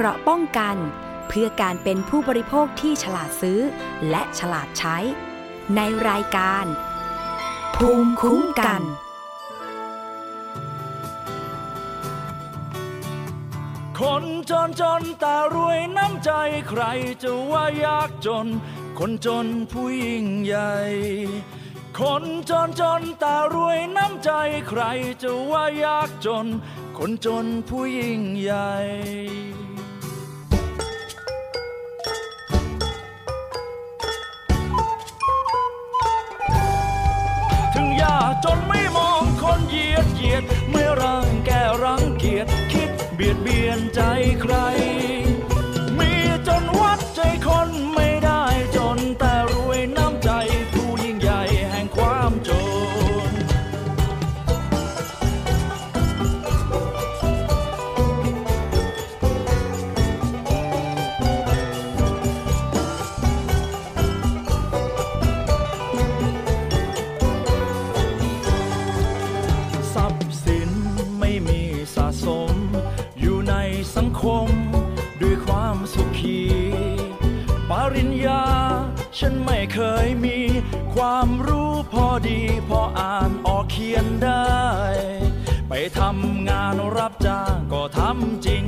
เกราะป้องกัน เพื่อการเป็นผู้บริโภคที่ฉลาดซื้อ และฉลาดใช้ ในรายการ ภูมิคุ้มกัน คนจนจนแต่รวยน้ำใจใครจะว่ายากจน คนจนผู้ยิ่งใหญ่คนจนจนแต่รวยน้ำใจใครจะว่ายากจน คนจนผู้ยิ่งใหญ่ จนไม่มองคนเหยียดเหยียดไม่รังแกรังเกียจคิดเบียดเบียนใจใคร ขียนได้ ไปทำงานรับจ้างก็ทำจริง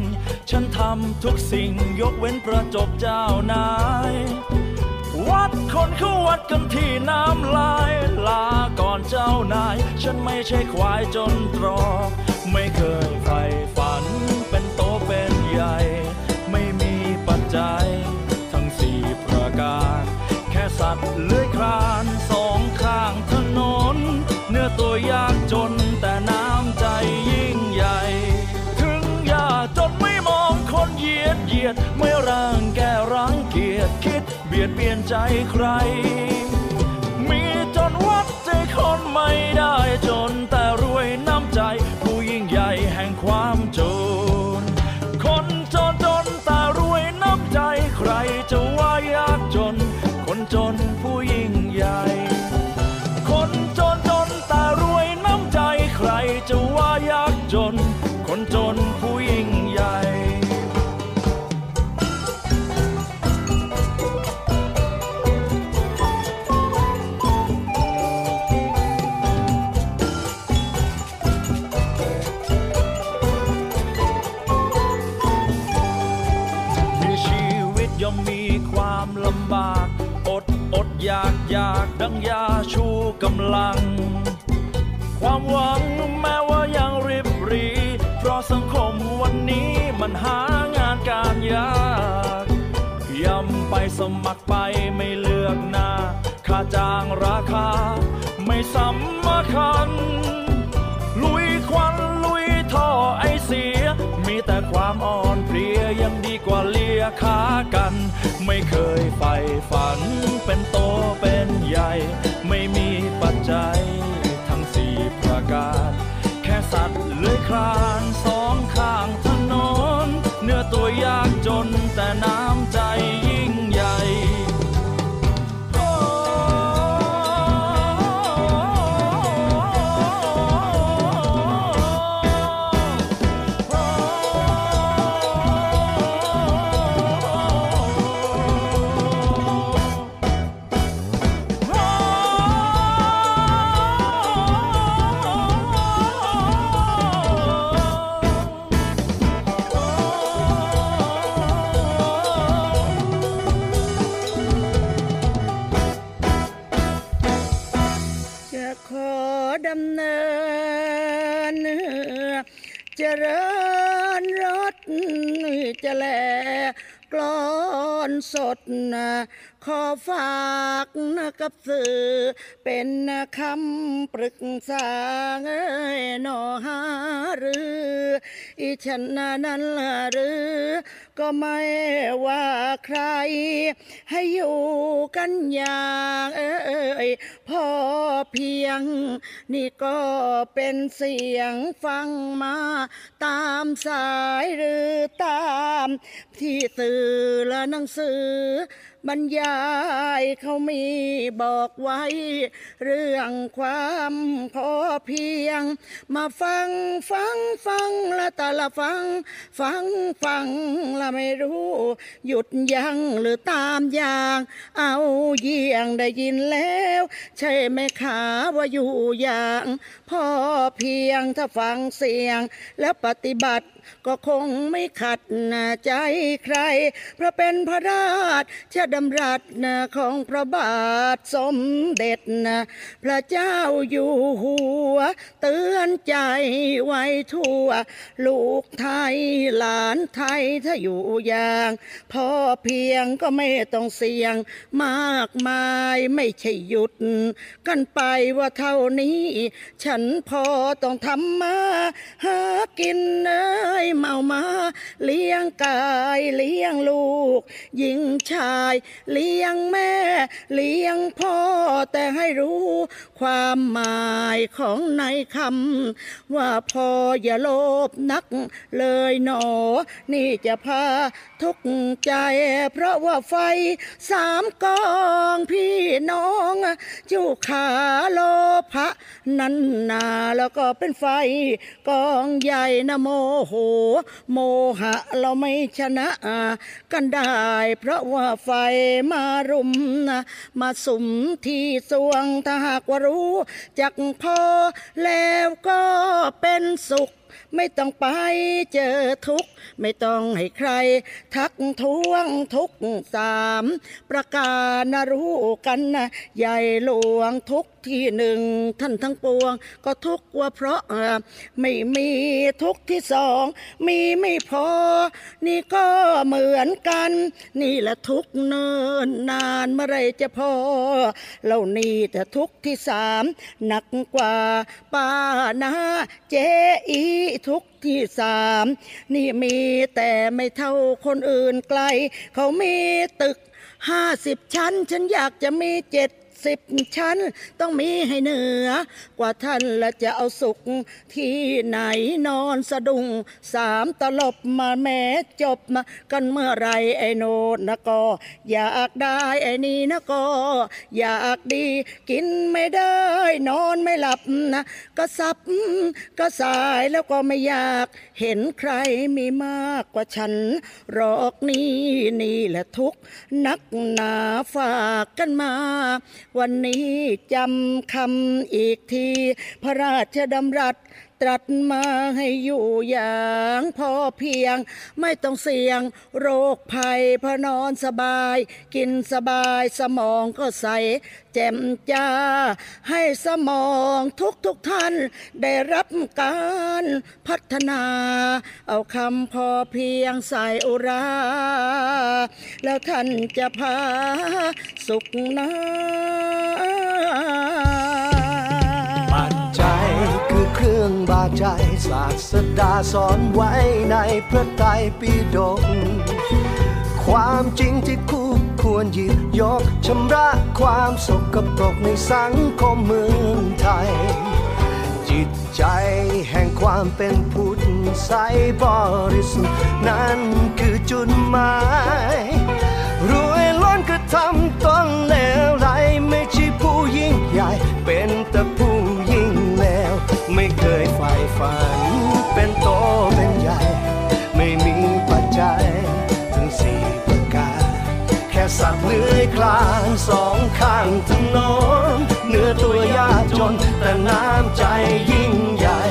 ฉันทำทุกสิ่งยกเว้นประจบเจ้านาย วัดคนเขาวัดกันที่น้ำลาย ลาก่อนเจ้านาย ฉันไม่ใช่ควายจนตรอกไม่เคยใฝ่ฝันเป็นโตเป็นใหญ่ ไม่มีปัจจัย ทั้งสี่ประการ แค่สัตว์เลื ใครำลัง ความหวังแม้ว่ายังริบหรี เพราะสังคมวันนี้มันหางานการยากย่ำไปสมัครไปไม่เลือกหน้า ค่าจ้างราคา ไม่สำคัญ ลุยควันลุยท่อไอเสีย มีแต่ความอ่อนเพลียยังดีกว่าเลียขากัน ไม่เคยใฝ่ฝัน สด นะขอฝากนะกับสื่อ เป็นคำปรึกษาเอ้ยหนอหาหรือ อีฉันนั้นล่ะหรือ ก็ไม่ว่าใคร ให้อยู่กันอย่างเอ้ยพอเพียง นี่ก็เป็นเสียงฟังมา ตามสายหรือตาม ที่สื่อและหนังสือบรรยายเขามีบอกไว้ เรื่องความพอเพียง มาฟังฟังฟังละแต่ละฟัง ฟังฟังละไม่รู้ หยุดยั้งหรือตามอย่าง เอาเยี่ยงได้ยินแล้ว ใช่ไหมขาว่าอยู่อย่าง พอเพียงถ้าฟังเสียงแล้วปฏิบัติ ก็คงไม่ขัดนใจใคร เพราะเป็นพระราชดำรัสนะของพระบาทสมเด็จนพระเจ้าอยู่หัว เตือนใจไว้ทั่ว ลูกไทยหลานไทยถ้าอยู่อย่างพอเพียงก็ไม่ต้องเสี่ยงมากมายไม่ใช่หยุด กันไปว่าเท่านี้ ฉันพอต้องทำมาหากินเอ้ยเมามา เลี้ยงกายเลี้ยงลูก หญิงชาย เลี้ยงแม่ เลี้ยงพ่อ แต่ให้รู้ ความหมายของในคำว่าพออย่าโลภนักเลยหนอ นี่จะพาทุกใจ เพราะว่าไฟสามกองพี่น้องจูขาโลภะนั้นนาแล้วก็เป็นไฟกองใหญ่นะโมโหโมหะเราไม่ชนะกันได้ เพราะว่าไฟมารุมนะมาสุมที่สวงถ้าหากว่ารู้จักพอแล้วก็เป็นสุข ไม่ต้องไปเจอทุกข์ ไม่ต้องให้ใคร ทักท้วงทุกสาม ประการนะรู้กันนะใหญ่หลวงทุกที่หนึ่งท่านทั้งปวง ก็ทุกข์ว่าเพราะไม่มีทุกที่สอง มีไม่พอ นี่ก็เหมือนกัน นี่แหละทุกเนินนานเมื่อไรจะพอเหล่านี้แต่ทุกที่สามหนักกว่าป้านาเจอีทุกที่สาม นี่มีแต่ไม่เท่าคนอื่นไกล เขามีตึกห้าสิบชั้น ฉันอยากจะมีเจ็ด สิบชั้น ต้องมีให้เหนือ กว่าท่านและจะเอาสุขที่ไหนนอนสะดุ้งสามตลบมาแม้จบมากันเมื่อไรไอ้โนนนะก็อยากได้ไอ้นี่นะก็อยากดีกินไม่ได้ นอนไม่หลับนะก็สับก็สายแล้วก็ไม่อยาก เห็นใครมีมากกว่าฉันหรอกนี่นี่แหละทุกนักหนาฝากกันมาวันนี้จำคำอีกที พระราชดำรัส ตรัสมาให้อยู่อย่างพอเพียง ไม่ต้องเสี่ยงโรคภัยพอนอนสบาย กินสบายสมองก็ใสแจ่มจ้า ให้สมองทุกทุกท่าน ได้รับการพัฒนา เอาคำพอเพียงใส่อุรา แล้วท่านจะพาสุขนาปัจจัย รื่องบาใจศาสดาสอนไว้ในพระไตรปิฎกความจริงที่คู่ควรหยิบยกชำระความสกปรกในสังคมเมืองไทย จิตใจแห่งความเป็นพุทธใสบริสุทธิ์นั่นคือจุดหมายรวยล้นกระทำ ฝันเป็นโตเป็นใหญ่ ไม่มีปัจจัยถึงสี่ประการแค่สัตว์เลื้อยคลานสองข้างถนนเนื้อตัวยากจนแต่น้ำใจยิ่งใหญ่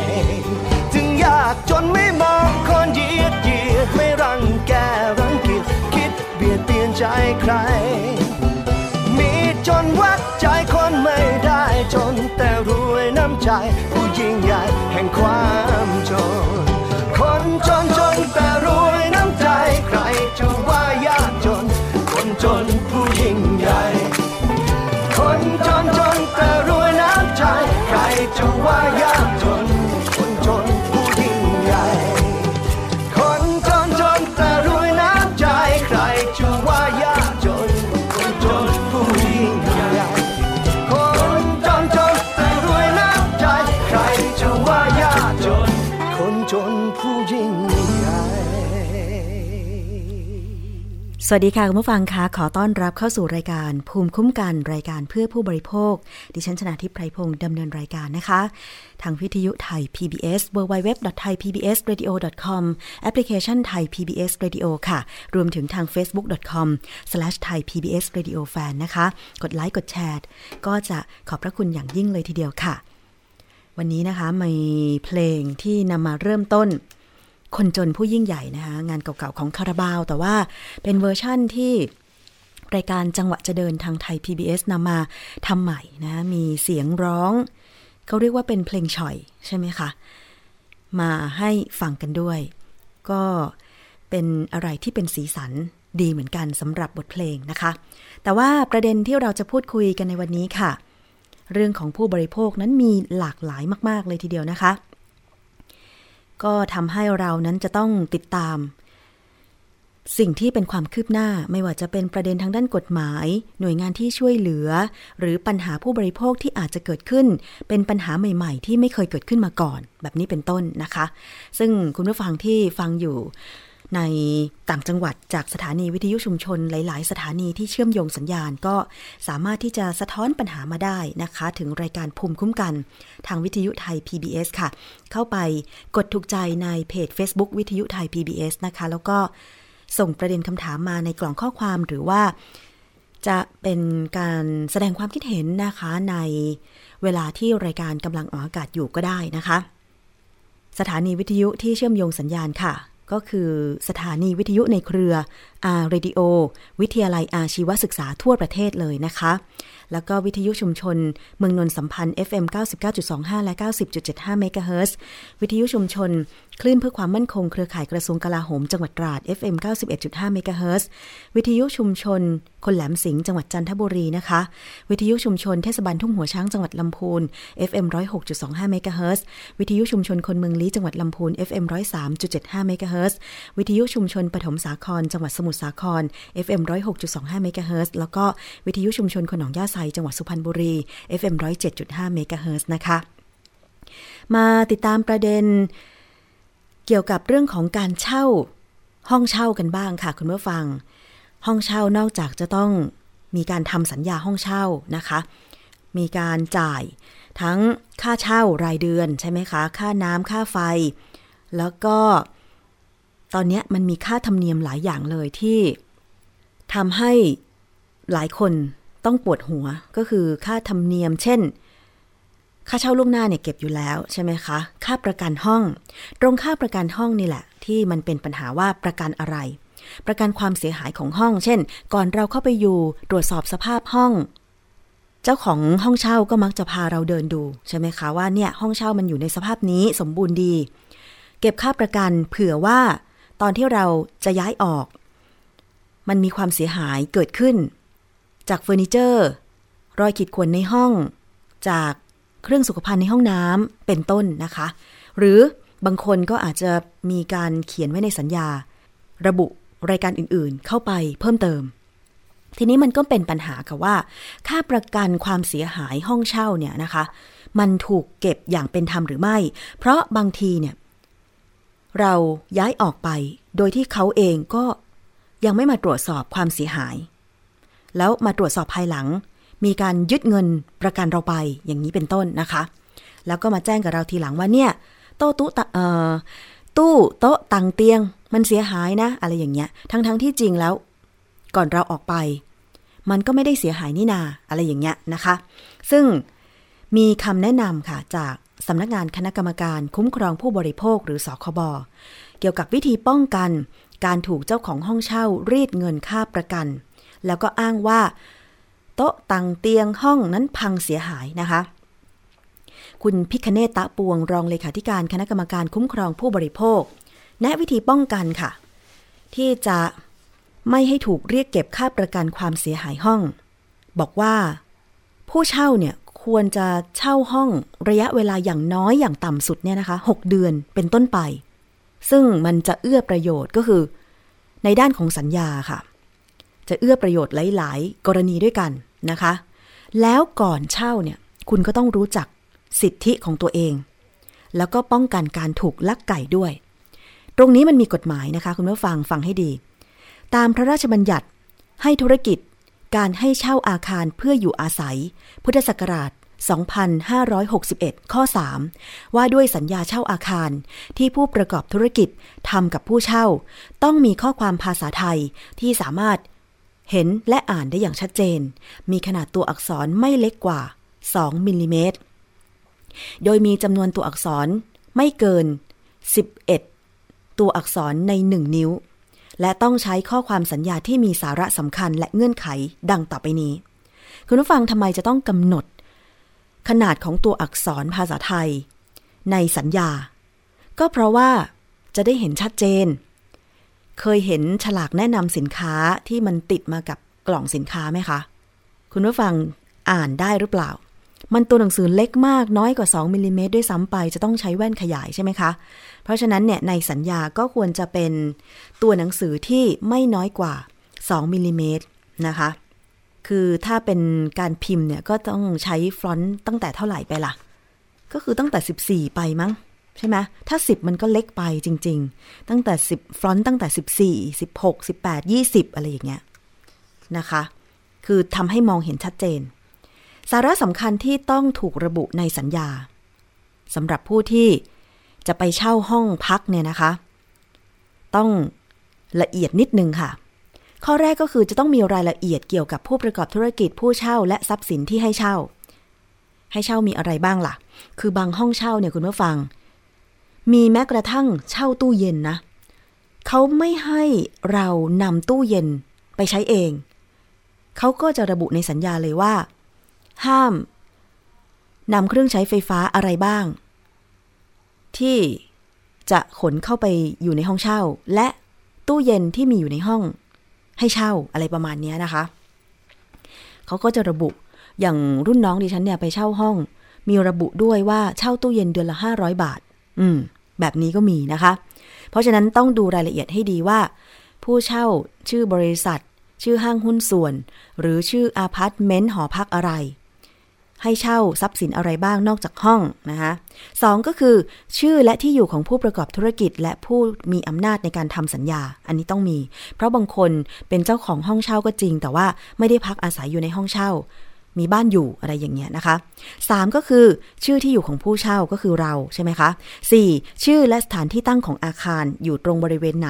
ถึงยากจนไม่มองคนเยียดเยียดไม่รังแกรังเกียจคิดเบียดเบียนใจใคร มีจนวัดใจคนไม่ได้จนแต่รวยน้ำใจ สวัสดีค่ะ คุณผู้ฟังคะขอต้อนรับเข้าสู่รายการ ภูมิคุ้มกันรายการเพื่อผู้บริโภค ดิฉันชนะทิพไพรพงศ์ดำเนินรายการนะคะ ทางวิทยุไทย PBS www.thaipbsradio.com แอปพลิเคชันไทย PBS Radio ค่ะ รวมถึงทาง facebook.com/thaipbsradiofan นะคะ กดไลค์กดแชร์ก็จะขอบพระคุณอย่างยิ่งเลยทีเดียวค่ะ วันนี้นะคะมีเพลงที่นำมาเริ่มต้น คนจนผู้ยิ่งใหญ่นะคะงานเก่าๆของคาราบาว แต่ว่าเป็นเวอร์ชั่นที่รายการจังหวะจะเดินทางไทย PBS นำมาทำใหม่นะมีเสียงร้องเขาเรียกว่าเป็นเพลงฉ่อยใช่ไหมคะ มาให้ฟังกันด้วย ก็เป็นอะไรที่เป็นสีสันดีเหมือนกันสำหรับบทเพลงนะคะ แต่ว่าประเด็นที่เราจะพูดคุยกันในวันนี้ค่ะ เรื่องของผู้บริโภคนั้นมีหลากหลายมาก ๆ เลยทีเดียวนะคะ ก็ทำให้เรานั้นจะต้องติดตาม สิ่งที่เป็นความคืบหน้าไม่ว่าจะเป็นประเด็นทางด้านกฎหมาย หน่วยงานที่ช่วยเหลือ หรือปัญหาผู้บริโภคที่อาจจะเกิดขึ้น เป็นปัญหาใหม่ๆ ที่ไม่เคยเกิดขึ้นมาก่อน แบบนี้เป็นต้นนะคะ ซึ่งคุณผู้ฟังที่ฟังอยู่ ในต่างจังหวัดจากสถานีวิทยุชุมชนหลาย ๆ สถานีที่เชื่อมโยงสัญญาณก็สามารถที่จะสะท้อนปัญหามาได้นะคะ ถึงรายการภูมิคุ้มกัน ทางวิทยุไทย PBS ค่ะ เข้าไปกดถูกใจในเพจ Facebook วิทยุไทย PBS นะคะ แล้วก็ส่งประเด็นคำถามมาในกล่องข้อความหรือว่า จะเป็นการแสดงความคิดเห็นนะคะในเวลาที่รายการกำลังออกอากาศอยู่ก็ได้นะคะ สถานีวิทยุที่เชื่อมโยงสัญญาณค่ะ ก็คือสถานีวิทยุในเครือR Radio วิทยาลัยอาชีวศึกษาทั่วประเทศเลยนะคะ แล้วก็วิทยุชุมชน เมืองนนสัมพันธ์ FM 99.25 และ 90.75 เมกะเฮิรตซ์วิทยุชุมชน คลื่นเพื่อความมั่นคงเครือข่ายกระทรวงกลาโหมจังหวัดตราด FM 91.5เมกะเฮิรตซ์วิทยุชุมชน คนแหลมสิงห์จังหวัดจันทบุรีนะคะ วิทยุชุมชนเทศบาลทุ่งหัวช้างจังหวัดลำพูน FM 106.25เมกะเฮิรตซ์วิทยุชุมชนคนเมืองลี้จังหวัดลำพูน FM 103.75เมกะเฮิรตซ์วิทยุชุมชนปฐมสาคร จังหวัดสมุทรสาคร FM 106.25เมกะเฮิรตซ์แล้วก็วิทยุชุมชนคนหนองย่าไซจังหวัดสุพรรณบุรี FM 107.5เมกะเฮิรตซ์นะคะ มาติดตามประเด็น เกี่ยวกับเรื่องของการเช่า ห้องเช่ากันบ้างค่ะคุณผู้ฟัง ห้องเช่านอกจากจะต้องมีการทำสัญญาห้องเช่านะคะ มีการจ่ายทั้งค่าเช่ารายเดือนใช่ไหมคะ ค่าน้ำค่าไฟ แล้วก็ตอนนี้มันมีค่าธรรมเนียมหลายอย่างเลยที่ทำให้หลายคนต้องปวดหัวก็คือค่าธรรมเนียม เช่น ค่าเช่าล่วงหน้าเนี่ยเก็บอยู่แล้วใช่ไหมคะ ค่าประกันห้อง ตรงค่าประกันห้องนี่แหละ ที่มันเป็นปัญหาว่าประกันอะไร ประกันความเสียหายของห้อง เช่น ก่อนเราเข้าไปอยู่ตรวจสอบสภาพห้อง เจ้าของห้องเช่าก็มักจะพาเราเดินดูใช่ไหมคะว่าเนี่ยห้องเช่ามันอยู่ในสภาพนี้สมบูรณ์ดี เก็บค่าประกันเผื่อว่า ตอนที่เราจะย้ายออก มันมีความเสียหายเกิดขึ้น จากเฟอร์นิเจอร์รอยขีดข่วนในห้อง จาก เครื่องสุขภัณฑ์ในห้องน้ำเป็นต้นนะคะ หรือบางคนก็อาจจะมีการเขียนไว้ในสัญญา ระบุรายการอื่นๆ เข้าไปเพิ่มเติม ทีนี้มันก็เป็นปัญหาค่ะว่า ค่าประกันความเสียหายห้องเช่าเนี่ยนะคะ มันถูกเก็บอย่างเป็นธรรมหรือไม่ เพราะบางทีเนี่ยเราย้ายออกไปโดยที่เขาเองก็ยังไม่มาตรวจสอบความเสียหาย แล้วมาตรวจสอบภายหลัง มีการยึดเงินประกันเราไปอย่างนี้เป็นต้นนะคะ แล้วก็มาแจ้งกับเราทีหลังว่าเนี่ยโต๊ะตู้เอ่อตู้โต๊ะตังเตียง มันเสียหายนะ อะไรอย่างเงี้ย ทั้งๆทที่จริงแล้ว ก่อนเราออกไป มันก็ไม่ได้เสียหายนี่นาอะไรอย่างเงี้ยนะคะ ซึ่งมีคำแนะนำค่ะจากสำนักงานคณะกรรมการคุ้มครองผู้บริโภคหรือสคบเกี่ยวกับวิธีป้องกัน การถูกเจ้าของห้องเช่ารีดเงินค่าประกัน แล้วก็อ้างว่า โต๊ะตังเตียงห้องนั้นพังเสียหายนะคะ คุณพิคเนตตะปวงรองเลขาธิการคณะกรรมการคุ้มครองผู้บริโภค แนะวิธีป้องกันค่ะ ที่จะไม่ให้ถูกเรียกเก็บค่าประกันความเสียหายห้อง บอกว่า ผู้เช่าเนี่ยควรจะเช่าห้องระยะเวลาอย่างน้อยอย่างต่ำสุดเนี่ยนะคะ 6 เดือนเป็นต้นไป ซึ่งมันจะเอื้อประโยชน์ก็คือ ในด้านของสัญญาค่ะ จะเอื้อประโยชน์หลาย ๆ กรณีด้วยกัน นะคะ แล้วก่อนเช่าเนี่ยคุณก็ต้องรู้จักสิทธิของตัวเอง แล้วก็ป้องกันการถูกลักไก่ด้วย ตรงนี้มันมีกฎหมายนะคะคุณผู้ฟังฟังให้ดี ตามพระราชบัญญัติให้ธุรกิจการให้เช่าอาคารเพื่ออยู่อาศัย พุทธศักราช 2561 ข้อ 3 ว่าด้วยสัญญาเช่าอาคารที่ผู้ประกอบธุรกิจทำกับผู้เช่า ต้องมีข้อความภาษาไทยที่สามารถ เห็นและอ่านได้อย่างชัดเจน มีขนาดตัวอักษรไม่เล็กกว่า 2 มิลลิเมตร โดยมีจำนวนตัวอักษรไม่เกิน 11 ตัวอักษรใน 1 นิ้ว และต้องใช้ข้อความสัญญาที่มีสาระสำคัญและเงื่อนไขดังต่อไปนี้ คุณผู้ฟังทำไมจะต้องกำหนด ขนาดของตัวอักษรภาษาไทย ในสัญญา ก็เพราะว่าจะได้เห็นชัดเจน เคยเห็นฉลากแนะนำสินค้าที่มันติดมากับกล่องสินค้าไหมคะ คุณผู้ฟังอ่านได้หรือเปล่า มันตัวหนังสือเล็กมากน้อยกว่า 2มิลลิเมตรด้วยซ้ำไปจะต้องใช้แว่นขยายใช่ไหมคะ เพราะฉะนั้นเนี่ยในสัญญาก็ควรจะเป็นตัวหนังสือที่ไม่น้อยกว่า 2มิลลิเมตรนะคะ คือถ้าเป็นการพิมพ์เนี่ยก็ต้องใช้ฟอนต์ตั้งแต่เท่าไหร่ไปล่ะ ก็คือตั้งแต่ 14 ไปมั้ง ใช่ไหมถ้า 10 มันก็เล็กไปจริง ๆ ตั้งแต่ 10 ฟรอนต์ตั้งแต่ 14 16 18 20 อะไรอย่างเงี้ยนะคะ คือทำให้มองเห็นชัดเจน สาระสำคัญที่ต้องถูกระบุในสัญญาสำหรับผู้ที่จะไปเช่าห้องพักเนี่ยนะคะ ต้องละเอียดนิดนึงค่ะ ข้อแรกก็คือจะต้องมีรายละเอียดเกี่ยวกับผู้ประกอบธุรกิจผู้เช่าและทรัพย์สินที่ให้เช่า ให้เช่ามีอะไรบ้างล่ะ คือบางห้องเช่าเนี่ยคุณผู้ฟัง มีแม้กระทั่งเช่าตู้เย็นนะ เขาไม่ให้เรานำตู้เย็นไปใช้เอง เขาก็จะระบุในสัญญาเลยว่า ห้ามนำเครื่องใช้ไฟฟ้าอะไรบ้าง ที่จะขนเข้าไปอยู่ในห้องเช่า และตู้เย็นที่มีอยู่ในห้อง ให้เช่าอะไรประมาณนี้นะคะ เขาก็จะระบุอย่างรุ่นน้องดิฉันเนี่ยไปเช่าห้อง มีระบุด้วยว่าเช่าตู้เย็นเดือนละ 500 บาท อืม แบบนี้ก็มีนะคะ เพราะฉะนั้นต้องดูรายละเอียดให้ดีว่า ผู้เช่าชื่อบริษัท ชื่อห้างหุ้นส่วน หรือชื่ออาพาร์ตเมนต์หอพักอะไร ให้เช่าทรัพย์สินอะไรบ้างนอกจากห้องนะคะสองก็คือ ชื่อและที่อยู่ของผู้ประกอบธุรกิจ และผู้มีอำนาจในการทำสัญญา อันนี้ต้องมี เพราะบางคนเป็นเจ้าของห้องเช่าก็จริง แต่ว่าไม่ได้พักอาศัยอยู่ในห้องเช่า มีบ้านอยู่อะไรอย่างเงี้ยนะคะ 3 ก็คือชื่อที่อยู่ของผู้เช่าก็คือเราใช่ไหมคะ 4. ชื่อและสถานที่ตั้งของอาคารอยู่ตรงบริเวณไหน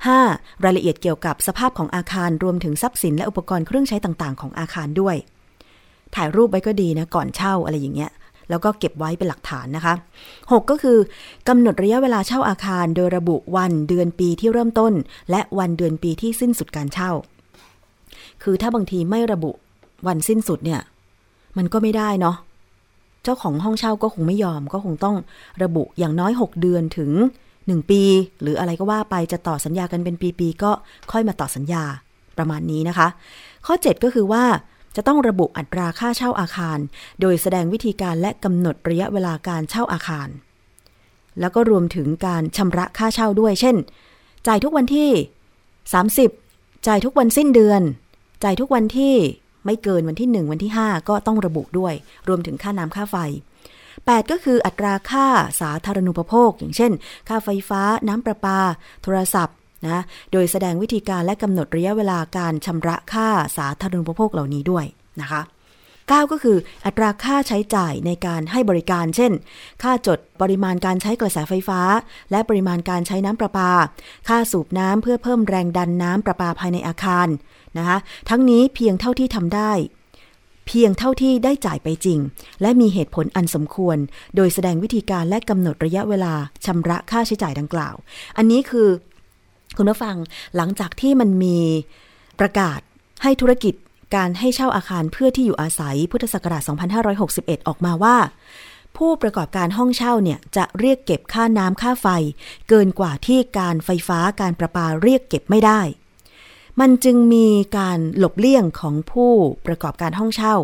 5. รายละเอียดเกี่ยวกับสภาพของอาคารรวมถึงทรัพย์สินและอุปกรณ์เครื่องใช้ต่างๆ ของอาคารด้วย ถ่ายรูปไว้ก็ดีนะก่อนเช่าอะไรอย่างเงี้ยแล้วก็เก็บไว้เป็นหลักฐานนะคะ 6 ก็คือกำหนดระยะเวลาเช่าอาคาร โดยระบุวันเดือนปีที่เริ่มต้น และวันเดือนปีที่สิ้นสุดการเช่า คือถ้าบางทีไม่ระบุ วันสิ้นสุดเนี่ย มันก็ไม่ได้เนาะเจ้าของห้องเช่าก็คงไม่ยอม ก็คงต้องระบุอย่างน้อย 6 เดือนถึง 1 ปี หรืออะไรก็ว่าไปจะต่อสัญญากันเป็นปีๆก็ค่อยมาต่อสัญญาประมาณนี้นะคะ ข้อ 7 ก็คือว่าจะต้องระบุอัตราค่าเช่าอาคาร โดยแสดงวิธีการและกำหนดระยะเวลาการเช่าอาคาร แล้วก็รวมถึงการชำระค่าเช่าด้วย เช่น จ่ายทุกวันที่ 30 จ่ายทุกวันสิ้นเดือน จ่ายทุกวันที่ ไม่เกินวันที่ 1 วันที่ 5 ก็ต้องระบุด้วย รวมถึงค่าน้ำค่าไฟ 8 ก็คืออัตราค่าสาธารณูปโภค อย่างเช่น ค่าไฟฟ้า น้ำประปา โทรศัพท์นะโดยแสดงวิธีการและกำหนดระยะเวลาการชำระค่าสาธารณูปโภคเหล่านี้ด้วยนะคะ9ก็คืออัตราค่าใช้จ่ายในการให้บริการ เช่น ค่าจดปริมาณการใช้กระแสไฟฟ้า และปริมาณการใช้น้ำประปา ค่าสูบน้ำเพื่อเพิ่มแรงดันน้ำประปาภายในอาคาร นะคะทั้งนี้เพียงเท่าที่ทำได้ เพียงเท่าที่ได้จ่ายไปจริง และมีเหตุผลอันสมควร โดยแสดงวิธีการและกำหนดระยะเวลาชำระค่าใช้จ่ายดังกล่าว อันนี้คือคุณผู้ฟังหลังจากที่มันมีประกาศให้ธุรกิจการให้เช่าอาคารเพื่อที่อยู่อาศัยพุทธศักราช 2561 ออกมาว่า ผู้ประกอบการห้องเช่าเนี่ยจะเรียกเก็บค่าน้ำค่าไฟ เกินกว่าที่การไฟฟ้าการประปาเรียกเก็บไม่ได้ มันจึงมีการหลบเลี่ยงของผู้ประกอบการห้องเช่า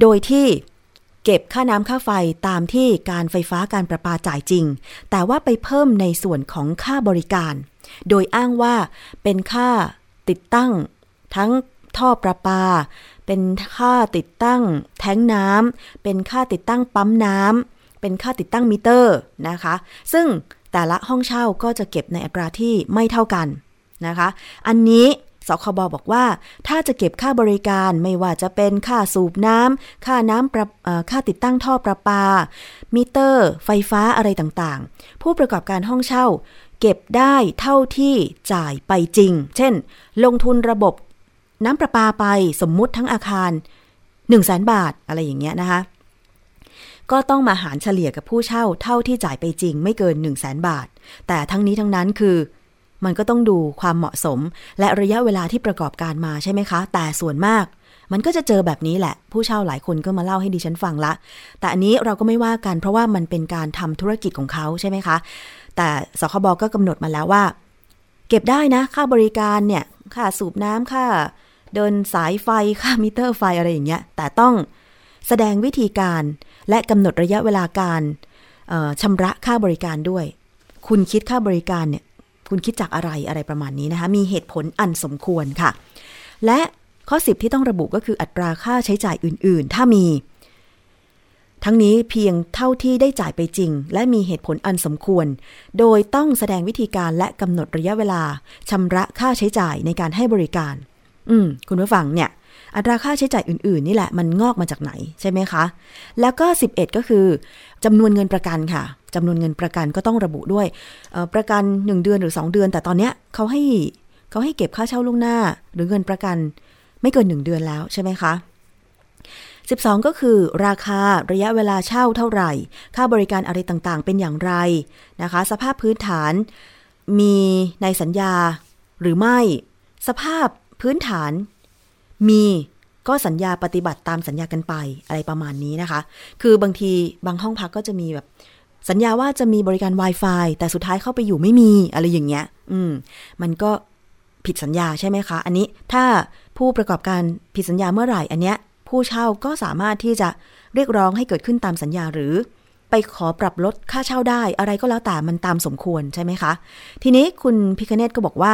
โดยที่เก็บค่าน้ำค่าไฟตามที่การไฟฟ้าการประปาจ่ายจริง แต่ว่าไปเพิ่มในส่วนของค่าบริการ โดยอ้างว่าเป็นค่าติดตั้งทั้งท่อประปา เป็นค่าติดตั้งแท้งน้ำเป็นค่าติดตั้งปั๊มน้ำเป็นค่าติดตั้งมิเตอร์นะคะ ซึ่งแต่ละห้องเช่าก็จะเก็บในอัตราที่ไม่เท่ากัน นะคะ อันนี้สคบบอกว่า ถ้าจะเก็บค่าบริการไม่ว่าจะเป็นค่าสูบน้ำค่าน้ำประค่าติดตั้งท่อประปา มิเตอร์ ไฟฟ้าอะไรต่างๆ ผู้ประกอบการห้องเช่า เก็บได้เท่าที่จ่ายไปจริง เช่น ลงทุนระบบน้ำประปาไปสมมุติทั้งอาคาร 1 0 0 0 0แบาทอะไรอย่างเงี้ยนะคะ ก็ต้องมาหารเฉลี่ยกับผู้เช่าเท่าที่จ่ายไปจริงไม่เกิน 1 0 0 0 0แบาท แต่ทั้งนี้ทั้งนั้นคือ มันก็ต้องดูความเหมาะสม และระยะเวลาที่ประกอบการมาใช่ไหมคะ แต่ส่วนมาก มันก็จะเจอแบบนี้แหละ ผู้เช่าหลายคนก็มาเล่าให้ดิฉันฟังละ แต่อันนี้เราก็ไม่ว่ากันเพราะว่ามันเป็นการทำธุรกิจของเขาใช่ไหมคะ แต่สคบก็กำหนดมาแล้วว่า เก็บได้นะ ค่าบริการเนี่ยค่าสูบน้ำค่าเดินสายไฟค่ามิเตอร์ไฟอะไรอย่างเงี้ย แต่ต้องแสดงวิธีการและกำหนดระยะเวลาการชำระค่าบริการด้วย คุณคิดค่าบริการเนี่ย คุณคิดจากอะไรอะไรประมาณนี้นะคะ มีเหตุผลอันสมควรค่ะ และข้อ 10 ที่ต้องระบุก็คืออัตราค่าใช้จ่ายอื่น ๆ ถ้ามี ทั้งนี้เพียงเท่าที่ได้จ่ายไปจริง และมีเหตุผลอันสมควร โดยต้องแสดงวิธีการและกำหนดระยะเวลาชำระค่าใช้จ่ายในการให้บริการ อืม คุณผู้ฟังเนี่ยอัตราค่าใช้จ่ายอื่น ๆ นี่แหละมันงอกมาจากไหนใช่ไหมคะ แล้วก็ 11 ก็คือจำนวนเงินประกันค่ะ จำนวนเงินประกันก็ต้องระบุด้วยประกัน 1 เดือนหรือ 2 เดือน แต่ตอนเนี้ยเขาให้เขาให้เก็บค่าเช่าล่วงหน้า หรือเงินประกันไม่เกิน 1 เดือนแล้วใช่ไหมคะ 12 ก็คือราคาระยะเวลาเช่าเท่าไหร่ ค่าบริการอะไรต่างๆ เป็นอย่างไรนะคะ สภาพพื้นฐานมีในสัญญาหรือไม่ สภาพพื้นฐานมีก็สัญญาปฏิบัติตามสัญญากันไปอะไรประมาณนี้นะคะ คือบางทีบางห้องพักก็จะมีแบบ สัญญาว่าจะมีบริการ Wi-Fi แต่สุดท้ายเข้าไปอยู่ไม่มีอะไรอย่างเงี้ย อืม มันก็ผิดสัญญาใช่ไหมคะ อันนี้ถ้าผู้ประกอบการผิดสัญญาเมื่อไหร่ อันเนี้ยผู้เช่าก็สามารถที่จะเรียกร้องให้เกิดขึ้นตามสัญญาหรือ ไปขอปรับลดค่าเช่าได้ อะไรก็แล้วแต่มันตามสมควรใช่ไหมคะ ทีนี้คุณพิคเนตก็บอกว่า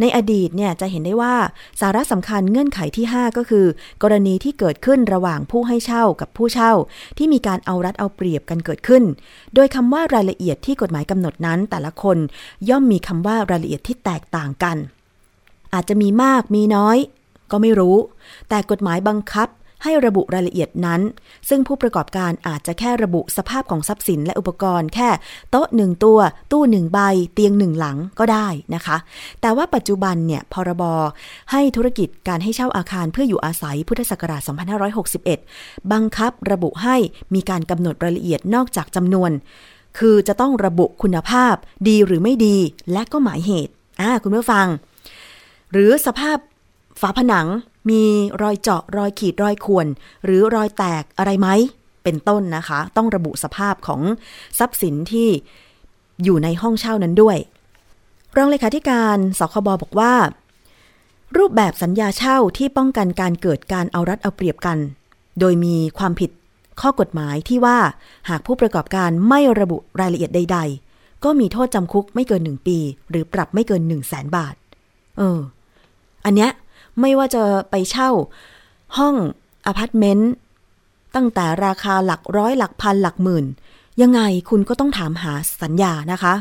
ในอดีตเนี่ยจะเห็นได้ว่าสาระสำคัญเงื่อนไขที่ 5 ก็คือ กรณีที่เกิดขึ้นระหว่างผู้ให้เช่ากับผู้เช่า ที่มีการเอารัดเอาเปรียบกันเกิดขึ้น โดยคำว่ารายละเอียดที่กฎหมายกำหนดนั้น แต่ละคนย่อมมีคำว่ารายละเอียดที่แตกต่างกัน อาจจะมีมากมีน้อย ก็ไม่รู้ แต่กฎหมายบังคับ ให้ระบุรายละเอียดนั้น ซึ่งผู้ประกอบการอาจจะแค่ระบุสภาพของทรัพย์สินและอุปกรณ์แค่โต๊ะหนึ่งตัว ตู้หนึ่งใบ เตียงหนึ่งหลังก็ได้นะคะ แต่ว่าปัจจุบันเนี่ยพรบให้ธุรกิจการให้เช่าอาคารเพื่ออยู่อาศัยพุทธศักราช 2561 บังคับระบุให้มีการกำหนดรายละเอียดนอกจากจำนวน คือจะต้องระบุคุณภาพ ดีหรือไม่ดี และก็หมายเหตุอ่าคุณผู้ฟัง หรือสภาพฝาผนัง มีรอยเจาะรอยขีดรอยข่วน หรือรอยแตกอะไรไหม เป็นต้นนะคะ ต้องระบุสภาพของทรัพย์สินที่อยู่ในห้องเช่านั้นด้วย รองเลขาธิการสคบบอกว่า รูปแบบสัญญาเช่าที่ป้องกันการเกิดการเอารัดเอาเปรียบกัน โดยมีความผิดข้อกฎหมายที่ว่าหากผู้ประกอบการไม่ระบุรายละเอียดใด ๆ ก็มีโทษจำคุกไม่เกิน 1 ปี หรือปรับไม่เกิน 1 0 0 0 0แสนบาท เออ อันเนี้ย ไม่ว่าจะไปเช่า ห้องอพาร์ตเมนต์ตั้งแต่ราคาหลักร้อยหลักพันหลักหมื่น ยังไงคุณก็ต้องถามหาสัญญานะคะ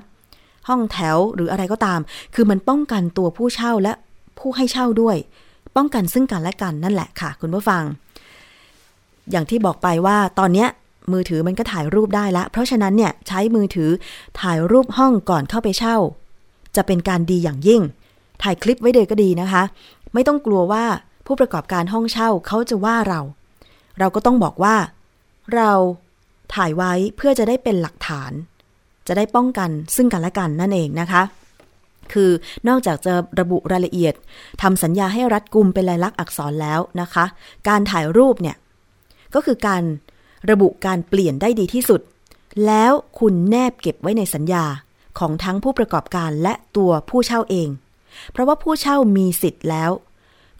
ห้องแถวหรืออะไรก็ตาม คือมันป้องกันตัวผู้เช่าและผู้ให้เช่าด้วย ป้องกันซึ่งกันและกันนั่นแหละค่ะ คุณผู้ฟัง อย่างที่บอกไปว่าตอนเนี้ยมือถือมันก็ถ่ายรูปได้ละ เพราะฉะนั้นเนี่ยใช้มือถือถ่ายรูปห้องก่อนเข้าไปเช่า จะเป็นการดีอย่างยิ่ง ถ่ายคลิปไว้เลยก็ดีนะคะ ไม่ต้องกลัวว่าผู้ประกอบการห้องเช่าเขาจะว่าเรา เราก็ต้องบอกว่า เราถ่ายไว้เพื่อจะได้เป็นหลักฐาน จะได้ป้องกันซึ่งกันและกันนั่นเองนะคะ คือนอกจากจะระบุรายละเอียดทำสัญญาให้รัดกุมเป็นลายลักษณ์อักษรแล้วนะคะ การถ่ายรูปเนี่ย ก็คือการระบุการเปลี่ยนได้ดีที่สุด แล้วคุณแนบเก็บไว้ในสัญญาของทั้งผู้ประกอบการและตัวผู้เช่าเอง เพราะว่าผู้เช่ามีสิทธิ์แล้ว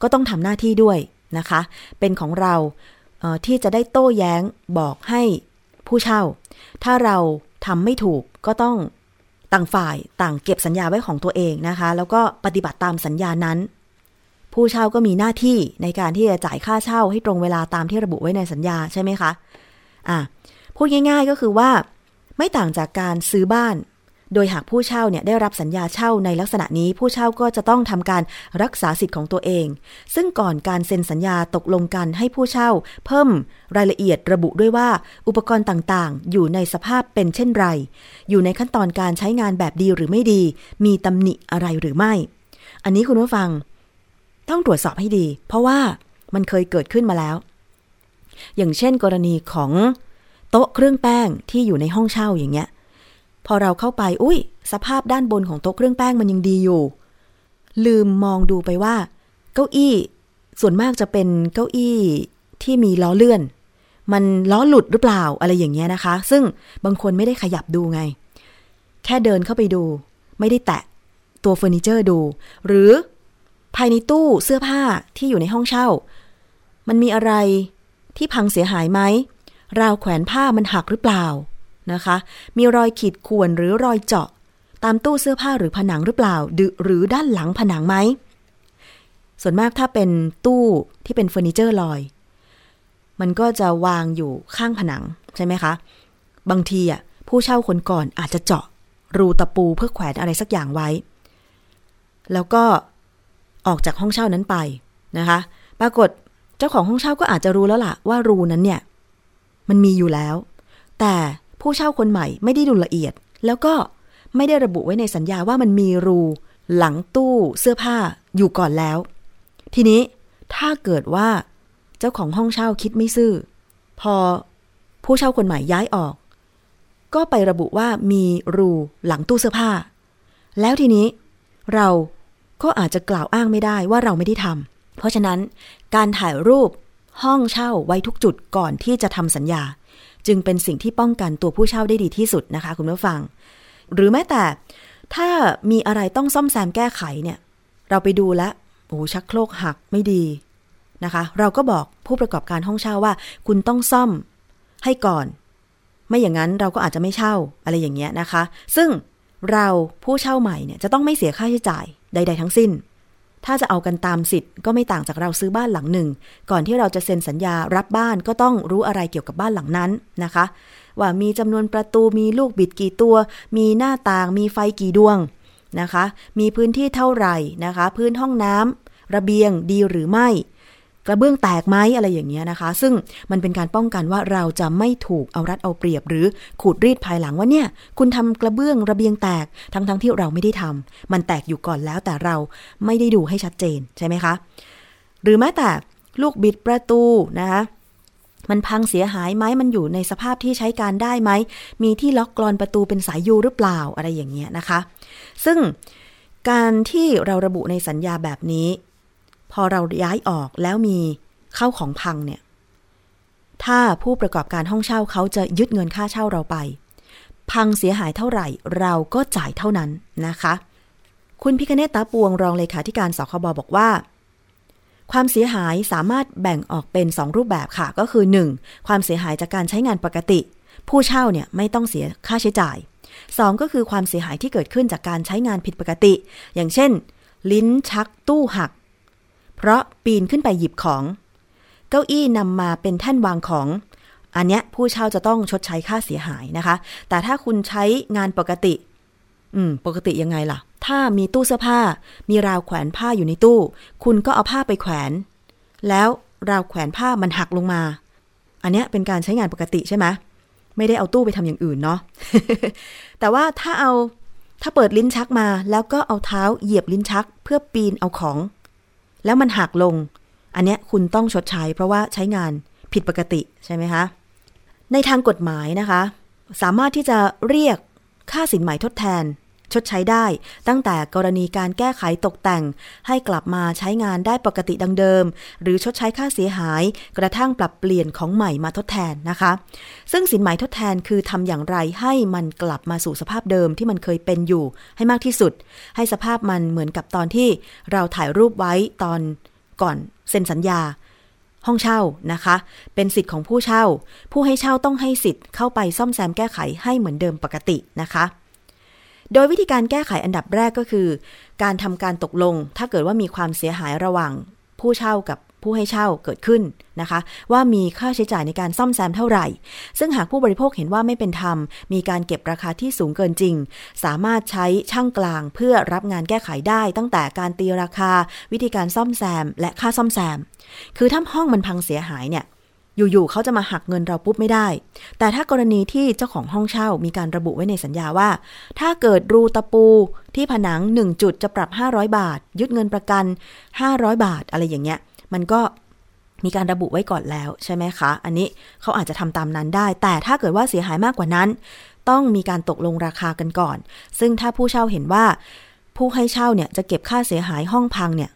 ก็ต้องทำหน้าที่ด้วยนะคะ เป็นของเราเที่จะได้โต้แย้งบอกให้ผู้เช่า ถ้าเราทำไม่ถูกก็ต้องต่างฝ่ายต่างเก็บสัญญาไว้ของตัวเองนะคะ แล้วก็ปฏิบัติตามสัญญานั้น ผู้เช่าก็มีหน้าที่ในการที่จะจ่ายค่าเช่าให้ตรงเวลาตามที่ระบุไว้ในสัญญาใช่ไหมคะอะพูดง่าย ๆก็คือว่า ไม่ต่างจากการซื้อบ้าน โดยหากผู้เช่าเนี่ยได้รับสัญญาเช่าในลักษณะนี้ ผู้เช่าก็จะต้องทำการรักษาสิทธิ์ของตัวเอง ซึ่งก่อนการเซ็นสัญญาตกลงกันให้ผู้เช่า เพิ่มรายละเอียดระบุด้วยว่า อุปกรณ์ต่างๆ อยู่ในสภาพเป็นเช่นไร อยู่ในขั้นตอนการใช้งานแบบดีหรือไม่ดี มีตำหนิอะไรหรือไม่ อันนี้คุณผู้ฟัง ต้องตรวจสอบให้ดี เพราะว่ามันเคยเกิดขึ้นมาแล้ว อย่างเช่น กรณีของโต๊ะเครื่องแป้งที่อยู่ในห้องเช่าอย่างเงี้ย พอเราเข้าไป อุ้ย สภาพด้านบนของโต๊ะเครื่องแป้งมันยังดีอยู่ ลืมมองดูไปว่า เก้าอี้ ส่วนมากจะเป็นเก้าอี้ที่มีล้อเลื่อน มันล้อหลุดหรือเปล่าอะไรอย่างเงี้ยนะคะ ซึ่งบางคนไม่ได้ขยับดูไง แค่เดินเข้าไปดู ไม่ได้แตะตัวเฟอร์นิเจอร์ดู หรือภายในตู้เสื้อผ้าที่อยู่ในห้องเช่า มันมีอะไรที่พังเสียหายไหมราวแขวนผ้ามันหักหรือเปล่า นะคะ มีรอยขีดข่วนหรือรอยเจาะ ตามตู้เสื้อผ้าหรือผนังหรือเปล่าหรือด้านหลังผนังไหม ส่วนมากถ้าเป็นตู้ที่เป็นเฟอร์นิเจอร์ลอย มันก็จะวางอยู่ข้างผนังใช่ไหมคะ บางทีอะผู้เช่าคนก่อนอาจจะเจาะ รูตะปูเพื่อแขวนอะไรสักอย่างไว้ แล้วก็ออกจากห้องเช่านั้นไปนะคะ ปรากฏเจ้าของห้องเช่าก็อาจจะรู้แล้วล่ะว่ารูนั้นเนี่ย มันมีอยู่แล้ว แต่ ผู้เช่าคนใหม่ไม่ได้ดูละเอียด แล้วก็ไม่ได้ระบุไว้ในสัญญาว่ามันมีรู หลังตู้เสื้อผ้าอยู่ก่อนแล้ว ทีนี้ถ้าเกิดว่าเจ้าของห้องเช่าคิดไม่ซื่อ พอผู้เช่าคนใหม่ย้ายออก ก็ไประบุว่ามีรูหลังตู้เสื้อผ้า แล้วทีนี้เราก็อาจจะกล่าวอ้างไม่ได้ว่าเราไม่ได้ทำเพราะฉะนั้นการถ่ายรูปห้องเช่าไว้ทุกจุดก่อนที่จะทำสัญญา จึงเป็นสิ่งที่ป้องกันตัวผู้เช่าได้ดีที่สุดนะคะ คุณผู้ฟัง หรือแม้แต่ถ้ามีอะไรต้องซ่อมแซมแก้ไขเนี่ย เราไปดูแลโอ้ชักโครกหักไม่ดีนะคะ เราก็บอกผู้ประกอบการห้องเช่าว่า คุณต้องซ่อมให้ก่อน ไม่อย่างนั้นเราก็อาจจะไม่เช่าอะไรอย่างเงี้ยนะคะ ซึ่งเราผู้เช่าใหม่เนี่ยจะต้องไม่เสียค่าใช้จ่ายใด ๆ ทั้งสิ้น ถ้าจะเอากันตามสิทธิ์ก็ไม่ต่างจากเราซื้อบ้านหลังหนึ่ง ก่อนที่เราจะเซ็นสัญญารับบ้านก็ต้องรู้อะไรเกี่ยวกับบ้านหลังนั้นนะคะ ว่ามีจำนวนประตูมีลูกบิดกี่ตัว มีหน้าต่างมีไฟกี่ดวงนะคะ มีพื้นที่เท่าไหร่นะคะ พื้นห้องน้ำระเบียงดีหรือไม่ กระเบื้องแตกไหมอะไรอย่างเงี้ยนะคะ ซึ่งมันเป็นการป้องกันว่าเราจะไม่ถูกเอารัดเอาเปรียบ หรือขูดรีดภายหลังว่าเนี่ย คุณทำกระเบื้องระเบียงแตกทั้งๆทที่เราไม่ได้ทำมันแตกอยู่ก่อนแล้วแต่เราไม่ได้ดูให้ชัดเจนใช่ไหมคะ หรือแม้แต่ลูกบิดประตูนะคะมันพังเสียหายไหมมันอยู่ในสภาพที่ใช้การได้ไหม มีที่ล็อกกรอนประตูเป็นสายยูหรือเปล่าอะไรอย่างเงี้ยนะคะ ซึ่งการที่เราระบุในสัญญาแบบนี้ พอเราย้ายออกแล้วมีเข้าของพังเนี่ย ถ้าผู้ประกอบการห้องเช่าเขาจะยึดเงินค่าเช่าเราไป พังเสียหายเท่าไหร่ เราก็จ่ายเท่านั้นนะคะ คุณพิคเนตตาปวงรองเลขาธิการสคบบอกว่า ความเสียหายสามารถแบ่งออกเป็น 2 รูปแบบค่ะ ก็คือ 1. ความเสียหายจากการใช้งานปกติ ผู้เช่าเนี่ยไม่ต้องเสียค่าใช้จ่าย 2. ก็คือความเสียหายที่เกิดขึ้นจากการใช้งานผิดปกติ อย่างเช่น ลิ้นชักตู้หัก เพราะปีนขึ้นไปหยิบของ เก้าอี้นำมาเป็นแท่นวางของ อันนี้ผู้เช่าจะต้องชดใช้ค่าเสียหายนะคะ แต่ถ้าคุณใช้งานปกติ อืม ปกติยังไงล่ะ ถ้ามีตู้เสื้อผ้า มีราวแขวนผ้าอยู่ในตู้ คุณก็เอาผ้าไปแขวน แล้วราวแขวนผ้ามันหักลงมา อันนี้เป็นการใช้งานปกติใช่ไหมไม่ได้เอาตู้ไปทำอย่างอื่นเนาะ แต่ว่าถ้าเอาถ้าเปิดลิ้นชักมาแล้วก็เอาเท้าเหยียบลิ้นชักเพื่อปีนเอาของ แล้วมันหักลง อันเนี้ยคุณต้องชดใช้ เพราะว่าใช้งานผิดปกติใช่ไหมคะ ในทางกฎหมายนะคะ สามารถที่จะเรียกค่าสินใหม่ทดแทน ชดใช้ได้ ตั้งแต่กรณีการแก้ไขตกแต่ง ให้กลับมาใช้งานได้ปกติดังเดิม หรือชดใช้ค่าเสียหาย กระทั่งปรับเปลี่ยนของใหม่มาทดแทนนะคะ ซึ่งสินใหม่ทดแทนคือทำอย่างไรให้มันกลับมาสู่สภาพเดิมที่มันเคยเป็นอยู่ ให้มากที่สุด ให้สภาพมันเหมือนกับตอนที่เราถ่ายรูปไว้ตอนก่อนเซ็นสัญญาห้องเช่านะคะ เป็นสิทธิ์ของผู้เช่า ผู้ให้เช่าต้องให้สิทธิ์เข้าไปซ่อมแซมแก้ไขให้เหมือนเดิมปกตินะคะ โดยวิธีการแก้ไขอันดับแรกก็คือ การทำการตกลง ถ้าเกิดว่ามีความเสียหายระหว่างผู้เช่ากับผู้ให้เช่าเกิดขึ้นนะคะ ว่ามีค่าใช้จ่ายในการซ่อมแซมเท่าไหร่ ซึ่งหากผู้บริโภคเห็นว่าไม่เป็นธรรม มีการเก็บราคาที่สูงเกินจริง สามารถใช้ช่างกลางเพื่อรับงานแก้ไขได้ ตั้งแต่การตีราคา วิธีการซ่อมแซม และค่าซ่อมแซม คือถ้าห้องมันพังเสียหายเนี่ย อยู่ๆเขาจะมาหักเงินเราปุ๊บไม่ได้ แต่ถ้ากรณีที่เจ้าของห้องเช่ามีการระบุไว้ในสัญญาว่า ถ้าเกิดรูตะปูที่ผนัง 1 จุดจะปรับ 500 บาท ยึดเงินประกัน 500 บาทอะไรอย่างเงี้ย มันก็มีการระบุไว้ก่อนแล้วใช่ไหมคะ อันนี้เขาอาจจะทำตามนั้นได้ แต่ถ้าเกิดว่าเสียหายมากกว่านั้น ต้องมีการตกลงราคากันก่อน ซึ่งถ้าผู้เช่าเห็นว่า ผู้ให้เช่าเนี่ยจะเก็บค่าเสียหายห้องพังเนี่ย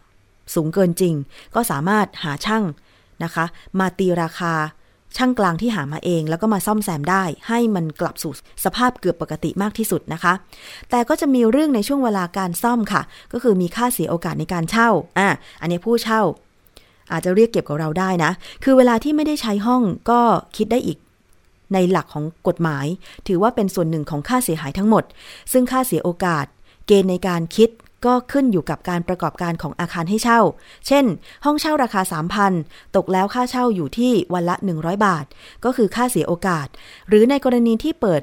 สูงเกินจริง ก็สามารถหาช่าง นะคะ มาตีราคาช่างกลางที่หามาเอง แล้วก็มาซ่อมแซมได้ ให้มันกลับสู่สภาพเกือบปกติมากที่สุดนะคะ แต่ก็จะมีเรื่องในช่วงเวลาการซ่อมค่ะ ก็คือมีค่าเสียโอกาสในการเช่าอะอันนี้ผู้เช่า อาจจะเรียกเก็บกับเราได้นะ คือเวลาที่ไม่ได้ใช้ห้องก็คิดได้อีกในหลักของกฎหมาย ถือว่าเป็นส่วนหนึ่งของค่าเสียหายทั้งหมด ซึ่งค่าเสียโอกาส เกณฑ์ในการคิด ก็ขึ้นอยู่กับการประกอบการของอาคารให้เช่า เช่น ห้องเช่าราคา 3,000 ตกแล้วค่าเช่าอยู่ที่วันละ 100 บาท ก็คือค่าเสียโอกาส หรือในกรณีที่เปิด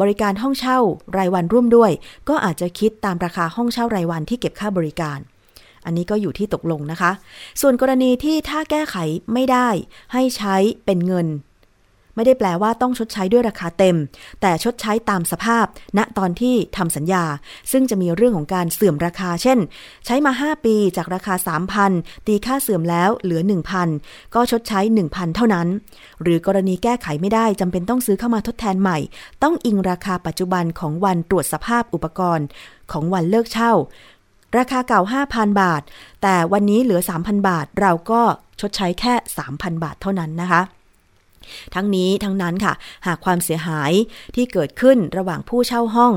บริการห้องเช่ารายวันร่วมด้วย ก็อาจจะคิดตามราคาห้องเช่ารายวันที่เก็บค่าบริการ อันนี้ก็อยู่ที่ตกลงนะคะ ส่วนกรณีที่ถ้าแก้ไขไม่ได้ ให้ใช้เป็นเงิน ไม่ได้แปลว่าต้องชดใช้ด้วยราคาเต็ม แต่ชดใช้ตามสภาพ ณตอนที่ทำสัญญา ซึ่งจะมีเรื่องของการเสื่อมราคา เช่น ใช้มา 5 ปีจากราคา 3,000 ตีค่าเสื่อมแล้วเหลือ 1,000 ก็ชดใช้ 1,000 เท่านั้น หรือกรณีแก้ไขไม่ได้จำเป็นต้องซื้อเข้ามาทดแทนใหม่ ต้องอิงราคาปัจจุบันของวันตรวจสภาพอุปกรณ์ ของวันเลิกเช่า ราคาเก่า 5,000 บาท แต่วันนี้เหลือ 3,000 บาท เราก็ชดใช้แค่ 3,000 บาทเท่านั้นนะคะ ทั้งนี้ทั้งนั้นค่ะ หากความเสียหายที่เกิดขึ้นระหว่างผู้เช่าห้อง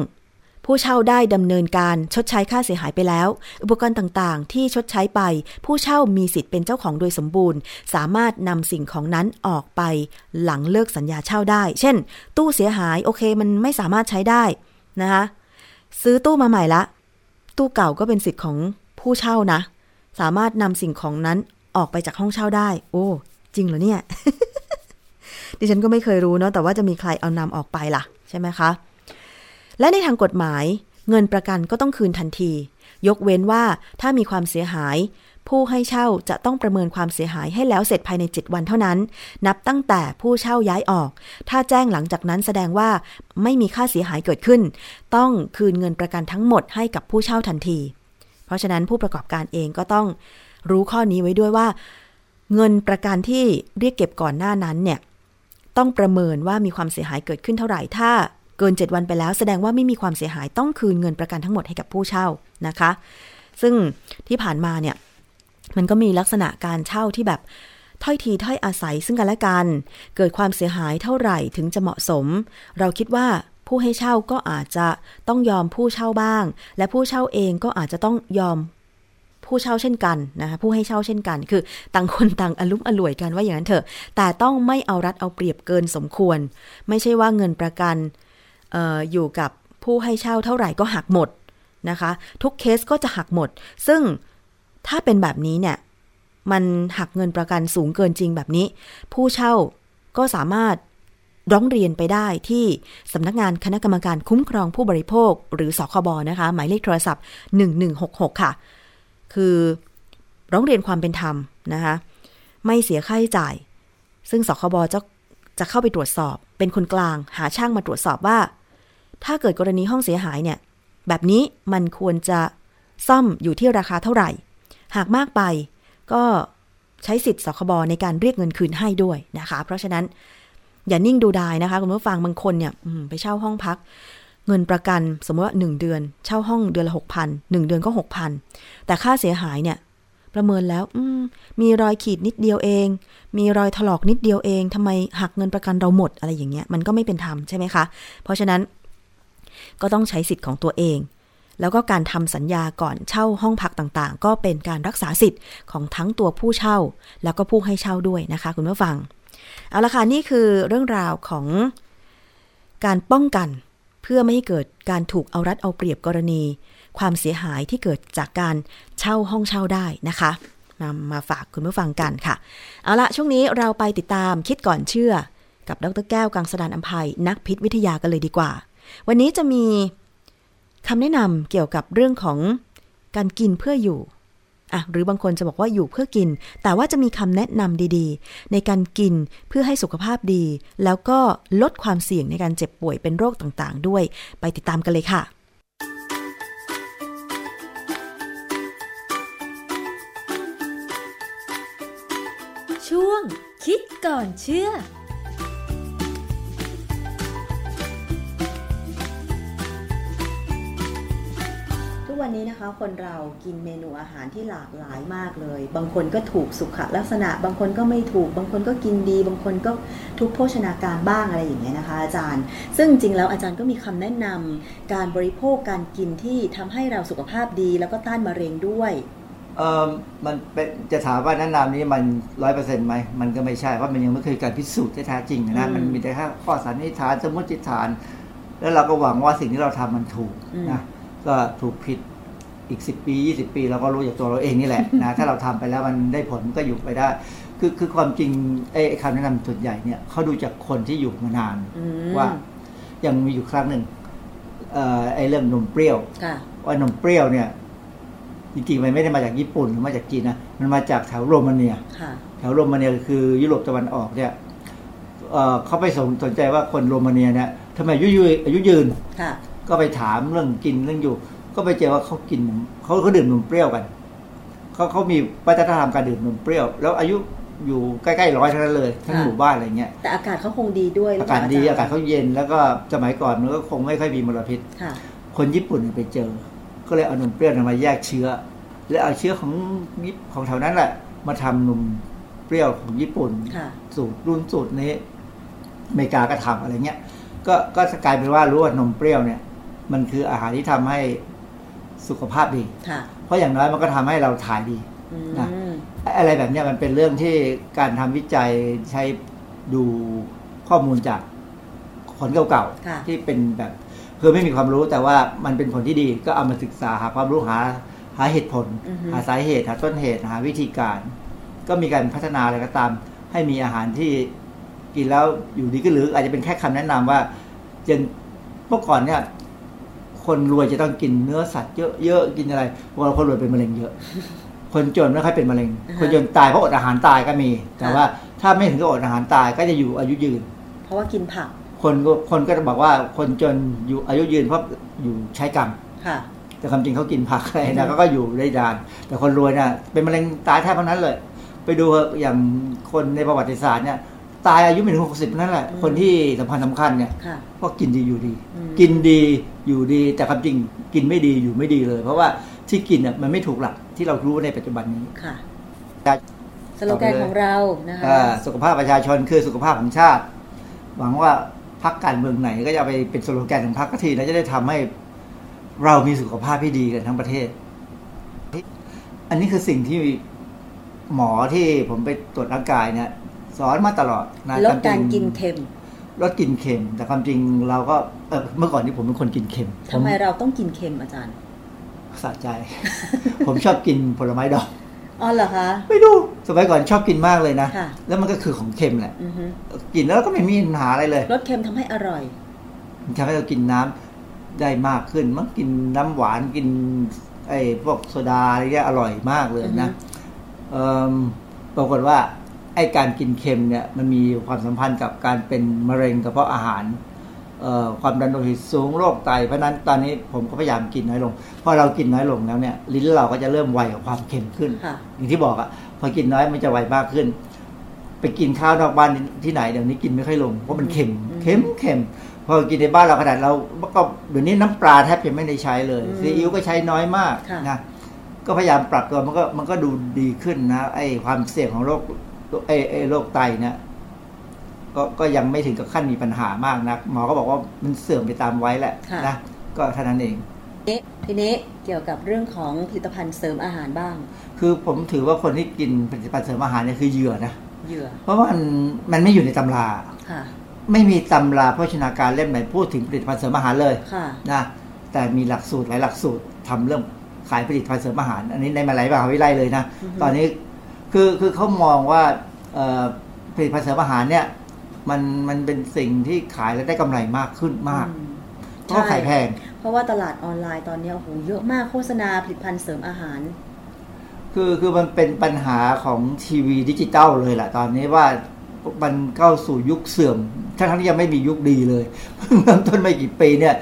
ผู้เช่าได้ดำเนินการชดใช้ค่าเสียหายไปแล้ว อุปกรณ์ต่างๆ ที่ชดใช้ไป ผู้เช่ามีสิทธิ์เป็นเจ้าของโดยสมบูรณ์ สามารถนำสิ่งของนั้นออกไปหลังเลิกสัญญาเช่าได้ เช่น ตู้เสียหายโอเคมันไม่สามารถใช้ได้นะคะซื้อตู้มาใหม่ละ ตู้เก่าก็เป็นสิทธิ์ของผู้เช่านะ สามารถนำสิ่งของนั้นออกไปจากห้องเช่าได้ โอ้ จริงเหรอเนี่ย ดิฉันก็ไม่เคยรู้เนาะแต่ว่าจะมีใครเอานำออกไปล่ะ ใช่ไหมคะ และในทางกฎหมาย เงินประกันก็ต้องคืนทันที ยกเว้นว่าถ้ามีความเสียหาย ผู้ให้เช่าจะต้องประเมินความเสียหายให้แล้วเสร็จภายใน 7 วันเท่านั้น นับตั้งแต่ผู้เช่าย้ายออก ถ้าแจ้งหลังจากนั้นแสดงว่าไม่มีค่าเสียหายเกิดขึ้น ต้องคืนเงินประกันทั้งหมดให้กับผู้เช่าทันที เพราะฉะนั้นผู้ประกอบการเองก็ต้องรู้ข้อนี้ไว้ด้วยว่า เงินประกันที่เรียกเก็บก่อนหน้านั้นเนี่ย ต้องประเมินว่ามีความเสียหายเกิดขึ้นเท่าไหร่ ถ้าเกิน 7 วันไปแล้วแสดงว่าไม่มีความเสียหายต้องคืนเงินประกันทั้งหมดให้กับผู้เช่านะคะ ซึ่งที่ผ่านมาเนี่ยมันก็มีลักษณะการเช่าที่แบบถ้อยทีถ้อยอาศัยซึ่งกันและกัน เกิดความเสียหายเท่าไหร่ถึงจะเหมาะสม เราคิดว่าผู้ให้เช่าก็อาจจะต้องยอมผู้เช่าบ้าง และผู้เช่าเองก็อาจจะต้องยอม ผู้เช่าเช่นกันนะคะผู้ให้เช่าเช่นกัน คือต่างคนต่างอลุ่มอล่วยกันว่าอย่างนั้นเถอะ แต่ต้องไม่เอารัดเอาเปรียบเกินสมควร ไม่ใช่ว่าเงินประกันอออยู่กับผู้ให้เช่าเท่าไหร่ก็หักหมดนะคะ ทุกเคสก็จะหักหมด ซึ่งถ้าเป็นแบบนี้เนี่ยมันหักเงินประกันสูงเกินจริงแบบนี้ ผู้เช่าก็สามารถร้องเรียนไปได้ที่สำนักงานคณะกรรมการคุ้มครองผู้บริโภค หรือสคบนะคะ หมายเลขโทรศัพท์ 1166 ค่ะ คือร้องเรียนความเป็นธรรมนะคะไม่เสียค่าใช้จ่าย ซึ่งสคบจะจะเข้าไปตรวจสอบ เป็นคนกลาง หาช่างมาตรวจสอบว่า ถ้าเกิดกรณีห้องเสียหายเนี่ย แบบนี้มันควรจะซ่อมอยู่ที่ราคาเท่าไหร่ หากมากไปก็ใช้สิทธิ์สคบในการเรียกเงินคืนให้ด้วยนะคะ เพราะฉะนั้นอย่านิ่งดูดายนะคะคุณผู้ฟังบางคนเนี่ยไปเช่าห้องพัก เงินประกันสมมติว่า 1 เดือน เช่าห้องเดือนละหกพันหนึ่งเดือนก็หกพันแต่ค่าเสียหายเนี่ย ประเมินแล้วมมีรอยขีดนิดเดียวเอง มีรอยถลอกนิดเดียวเองทำไมหักเงินประกันเราหมดอะไรอย่างเงี้ยมันก็ไม่เป็นธรรมใช่ไหมคะ เพราะฉะนั้นก็ต้องใช้สิทธิ์ของตัวเองแล้วก็การทำสัญญาก่อนเช่าห้องพักต่างๆ ก็เป็นการรักษาสิทธิ์ของทั้งตัวผู้เช่า แล้วก็ผู้ให้เช่าด้วยนะคะ คุณผู้ฟัง เอาละค่ะ นี่คือเรื่องราวของการป้องกัน พื่อไม่ให้เกิดการถูกเอารัดเอาเปรียบกรณี ความเสียหายที่เกิดจากการเช่าห้องเช่าได้นะคะมามาฝากคุณผู้ฟังกันค่ะ เอาละช่วงนี้เราไปติดตามคิดก่อนเชื่อ กับดรแก้วกังสดานอัมภัยนักพิษวิทยากันเลยดีกว่า วันนี้จะมีคำแนะนำเกี่ยวกับเรื่องของการกินเพื่ออยู่ อะหรือบางคนจะบอกว่าอยู่เพื่อกิน แต่ว่าจะมีคำแนะนำดีๆ ในการกินเพื่อให้สุขภาพดี แล้วก็ลดความเสี่ยงในการเจ็บป่วยเป็นโรคต่างๆ ด้วย ไปติดตามกันเลยค่ะช่วงคิดก่อนเชื่อ วันนี้นะคะ คนเรากินเมนูอาหารที่หลากหลายมากเลย บางคนก็ถูกสุขลักษณะ บางคนก็ไม่ถูก บางคนก็กินดี บางคนก็ทุกโภชนาการบ้างอะไรอย่างเงี้ยนะคะ อาจารย์ ซึ่งจริงแล้วอาจารย์ก็มีคำแนะนำการบริโภคการกินที่ทำให้เราสุขภาพดี แล้วก็ต้านมะเร็งด้วยเออมันเป็นจะถามว่าแนะนำนี้มันร้อยเปอร์เซ็นต์ไหมมันก็ไม่ใช่เพราะมันยังไม่เคยการพิสูจน์ที่แท้จริงนะอืมมันมีแต่แค่ข้อสันนิษฐานสมมติฐาน แล้วเราก็หวังว่าสิ่งที่เราทำมันถูกอืมนะก็ถูกผิด อีกสิบปียี่สิบปีเราก็รู้จากตัวเราเองนี่แหละนะถ้าเราทำไปแล้วมันได้ผลก็อยู่ไปได้ คือคือความจริงไอ้คำแนะนำส่วนใหญ่เนี่ยเขาดูจากคนที่อยู่มานานอืมว่ายังมีอยู่ครั้งหนึ่งเอ่อไอ้เรื่องนมเปรี้ยวค่ะว่านมเปรี้ยวเนี่ยจริงๆมันไม่ได้มาจากญี่ปุ่นหรือมาจากจีนนะมันมาจากแถวโรมาเนียค่ะแถวโรมาเนียคือยุโรปตะวันออกเนี่ยเอ่อเขาไปสนสนใจว่าคนโรมาเนียเนี่ยทำไมอายุยืนอายุยืนค่ะก็ไปถามเรื่องกินเรื่องอยู่ ก็ไปเจอว่าเขากินนมเขาเขาดื่มนมเปรี้ยวกันเขาเขามีวัฒนธรรมการดื่มนมเปรี้ยว แล้วอายุอยู่ใกล้ๆร้อยทั้งนั้นเลยทั้งค่ะหมู่บ้านอะไรเงี้ยแต่อากาศเขาคงดีด้วยหรือาเปกาล่ศดีจรย์อากาศเขาเย็นแล้วก็สมัยก่อนมันก็คงไม่ค่อยมีมลพิษค่ะคนญี่ปุ่นเนี่ยไปเจอ ก็เลยเอานมเปรี้ยวเนี่ยมาแยกเชื้อ แล้วเอาเชื้อของญี่ของแถวนั้นแหละมาทำนมเปรี้ยวของญี่ปุ่นค่ะสูตรรุ่นสูตรนี้อเมริกาก็ทำอะไรเงี้ย ก็ก็กลายเป็นว่ารู้ว่านมเปรี้ยวเนี่ย มันคืออาหารที่ทำให้ สุขภาพดีค่ะเพราะอย่างน้อยมันก็ทำให้เราถ่ายดีอืมนะอะไรแบบเนี้ยมันเป็นเรื่องที่การทำวิจัยใช้ดูข้อมูลจากคนเก่าค่ะๆที่เป็นแบบคือไม่มีความรู้แต่ว่ามันเป็นผลที่ดีก็เอามาศึกษาหาความรู้หาหาเหตุผลอือฮึหาสาเหตุ หาต้นเหตุหาวิธีการ ก็มีการพัฒนาอะไรก็ตาม ให้มีอาหารที่กินแล้วอยู่ดีก็หรือ อาจจะเป็นแค่คำแนะนำว่าจนเมื่อก่อนเนี่ย คนรวยจะต้องกินเนื้อสัตว์เยอะๆกินอะไรเพราะว่าคนรวยเป็นมะเร็งเยอะ คนจนไม่ค่อยเป็นมะเร็งอ่าฮะคนจนตายเพราะอดอาหารตายก็มี แต่ค่ะว่าถ้าไม่ถึงกับอดอาหารตายก็จะอยู่อายุยืน เพราะว่ากินผัก คนก็คนก็จะบอกว่าคนจนอยู่อายุยืนเพราะอยู่ใช้กรรมค่ะแต่ความจริงเขากินผักอะไรนะเขาก็อยู่ได้ดาน แต่คนรวยน่ะเป็นมะเร็งตายแทบทั้งนั้นเลย ไปดูเถอะอย่างคนในประวัติศาสตร์เนี่ย ตายอายุไม่ถึงหกสิบนั่นแหละอืมคนที่สำคัญสำคัญเนี่ยค่ะก็กินดีอยู่ดีอืมกินดีอยู่ดี แต่ความจริงกินไม่ดีอยู่ไม่ดีเลย เพราะว่าที่กินเนี่ยมันไม่ถูกหลักที่เรารู้ในปัจจุบันนี้ค่ะได้สโลแกนของเรานะคะอ่าสุขภาพประชาชนคือสุขภาพของชาติ หวังว่าพักการเมืองไหนก็จะเอาไปเป็นสโลแกนของพรรคทีแล้วจะได้ทำให้เรามีสุขภาพที่ดีกันทั้งประเทศ อันนี้คือสิ่งที่หมอที่ผมไปตรวจร่างกายเนี่ย สอนมาตลอดนะลดควมจการงกินเค็มลดกินเค็ม แต่ความจริงเราก็เออเมื่อก่อนที่ผมเป็นคนกินเค็มทำไมผเราต้องกินเค็มอาจารย์สะใจ ผมชอบกินผลไม้ดองอ๋อเหรอคะไม่รู้สมัยก่อนชอบกินมากเลยนะค่ะแล้วมันก็คือของเค็มแหละอือฮึกินแล้วก็ไม่มีปัญหาอะไรเลยลดเค็มทำให้อร่อยมันทำให้เรากินน้ำได้มากขึ้นมั้งกินน้ำหวานกิน ไอ้พวกโซดาอะไรเงี้ยอร่อยมากเลยนะเอิ่มปรากฏว่า ไอ้การกินเค็มเนี่ยมันมีความสัมพันธ์กับการเป็นมะเร็งกระเพาะอาหารเอ่อความดันโลหิตสูงโรคไตเพราะฉะนั้นตอนนี้ผมก็พยายามกินน้อยลงพอเรากินน้อยลงแล้วเนี่ยลิ้นเราก็จะเริ่มไวกับความเค็มขึ้นค่ะอย่างที่บอกอะพอกินน้อยมันจะไวมากขึ้น ไปกินข้าวนอกบ้านที่ไหนเดี๋ยวนี้กินไม่ค่อยลงเพราะมันเค็มอืมเค็มเค็มพอกินในบ้านเราขนาดเราก็เดี๋ยวนี้น้ำปลาแทบจะไม่ได้ใช้เลยอืมซีอิ๊วก็ใช้น้อยมากค่ะนะก็พยายามปรับตัวมันก็มันก็ดูดีขึ้นนะไอ้ความเสี่ยงของโรค ไอ้ไอ้โรคไตเนี่ยก็ก็ยังไม่ถึงกับขั้นมีปัญหามากนะหมอก็บอกว่ามันเสื่อมไปตามไว้แหละค่ะนะก็เท่านั้นเองนี่ทีนี้เกี่ยวกับเรื่องของผลิตภัณฑ์เสริมอาหารบ้าง คือผมถือว่าคนที่กินผลิตภัณฑ์เสริมอาหารเนี่ยคือเหยื่อนะเหยื่อ เพราะว่ามันมันไม่อยู่ในตำราค่ะไม่มีตำราโภชนาการเล่มไหนพูดถึงผลิตภัณฑ์เสริมอาหารเลยค่ะนะแต่มีหลักสูตรหลายหลักสูตรทำเรื่องขายผลิตภัณฑ์เสริมอาหาร อันนี้ในมาหลายมหาวิทยาลัยเลยนะอือฮึตอนนี้ คือคือเขามองว่าเอ่อผลิตภัณฑ์เสริมอาหารเนี่ย มันมันเป็นสิ่งที่ขายแล้วได้กำไรมากขึ้นมากอืมเพราะเขาขายแพง เพราะว่าตลาดออนไลน์ตอนนี้โอ้โหเยอะมากโฆษณาผลิตภัณฑ์เสริมอาหาร คือคือมันเป็นปัญหาของทีวีดิจิตอลเลยแหละตอนนี้ว่ามันเข้าสู่ยุคเสื่อมทั้งที่ยังไม่มียุคดีเลยเพิ่งเริ่มต้นไม่กี่ปีเนี่ย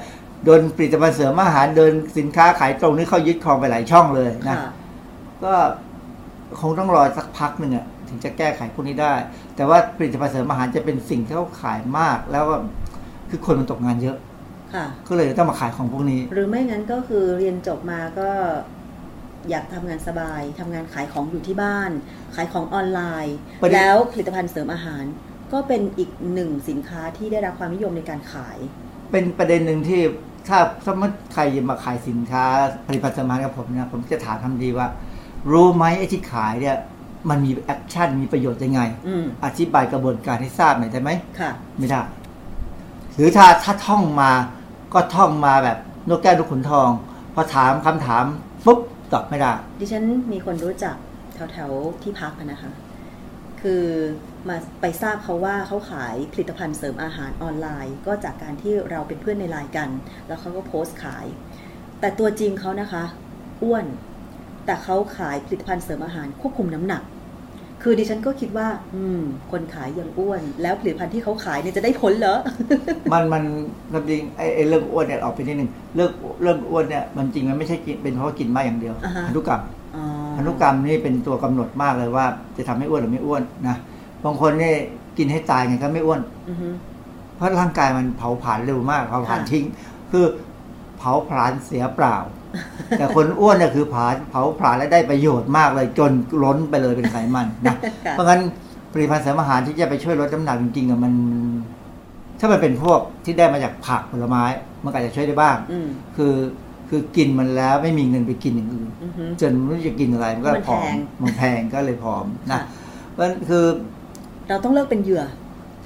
โดนผลิตภัณฑ์เสริมอาหารเดินสินค้าขายตรงนี้เขายึดครองไปหลายช่องเลยนะค่ะก็ คงต้องรอสักพักหนึ่งอะถึงจะแก้ไขพวกนี้ได้ แต่ว่าผลิตภัณฑ์เสริมอาหารจะเป็นสิ่งที่เขาขายมาก แล้วก็คือคนมันตกงานเยอะ ค่ะ ก็เลยต้องมาขายของพวกนี้ หรือไม่งั้นก็คือเรียนจบมาก็อยากทำงานสบาย ทำงานขายของอยู่ที่บ้าน ขายของออนไลน์ ประเด็น แล้วผลิตภัณฑ์เสริมอาหาร ก็เป็นอีกหนึ่งสินค้าที่ได้รับความนิยมในการขาย เป็นประเด็นหนึ่งที่ถ้าสมมติใครจะมาขายสินค้าผลิตภัณฑ์เสริมอาหารกับผมเนี่ยผมจะถามทันทีว่า รู้ไหมไอ้ที่ขายเนี่ยมันมี action มีประโยชน์ยังไงอืมอธิบายกระบวนการให้ทราบหน่อยได้ไหมค่ะ ไม่ได้ หรือถ้าถ้าท่องมาก็ท่องมาแบบนกแก้วนกขุนทอง พอถามคำถามปุ๊บตอบไม่ได้ ดิฉันมีคนรู้จักแถวๆที่พักอะนะคะ คือมาไปทราบเขาว่าเขาขายผลิตภัณฑ์เสริมอาหารออนไลน์ ก็จากการที่เราเป็นเพื่อนในไลน์กัน แล้วเขาก็โพสต์ขาย แต่ตัวจริงเขานะคะ อ้วน แต่เขาขายผลิตภัณฑ์เสริมอาหารควบคุมน้ำหนัก คือดิฉันก็คิดว่า อืม คนขายยังอ้วน แล้วผลิตภัณฑ์ที่เขาขายเนี่ยจะได้ผลเหรอ มันมันความจริงไอ้ไอ้เรื่องอ้วนเนี่ยออกไปนิดนึงเรื่องเรื่องอ้วนเนี่ยมันจริงมันไม่ใช่กินเป็นเพราะว่ากินมากอย่างเดียวอ่าฮะพันธุกรรมอ๋อพันธุกรรมนี่เป็นตัวกำหนดมากเลยว่า จะทำให้อ้วนหรือไม่อ้วนนะบางคนเนี่ยกินให้ตายไงก็ไม่อ้วนอือฮึเพราะร่างกายมันเผาผลาญเร็วมากเผาผลาญค่ะทิ้ง คือเผาผลาญเสียเปล่า แต่คนอ้วนเนี่ยคือผลาญเผาผลาญและได้ประโยชน์มากเลยจนล้นไปเลยเป็นไขมันนะค่ะเพราะงั้นผลิตภัณฑ์เสริมอาหารที่จะไปช่วยลดน้ำหนักจริงๆอะมัน ถ้ามันเป็นพวกที่ได้มาจากผักผลไม้ มันก็อาจจะช่วยได้บ้างอืมคือคือกินมันแล้วไม่มีเงินไปกินอย่างอื่นอือฮึจนไม่รู้จะกินอะไรมันก็มันผอแพมงมันแพงก็เลยผอมนะค่ะเพราะฉะนั้นคือ เราต้องเลิกเป็นเหยื่อ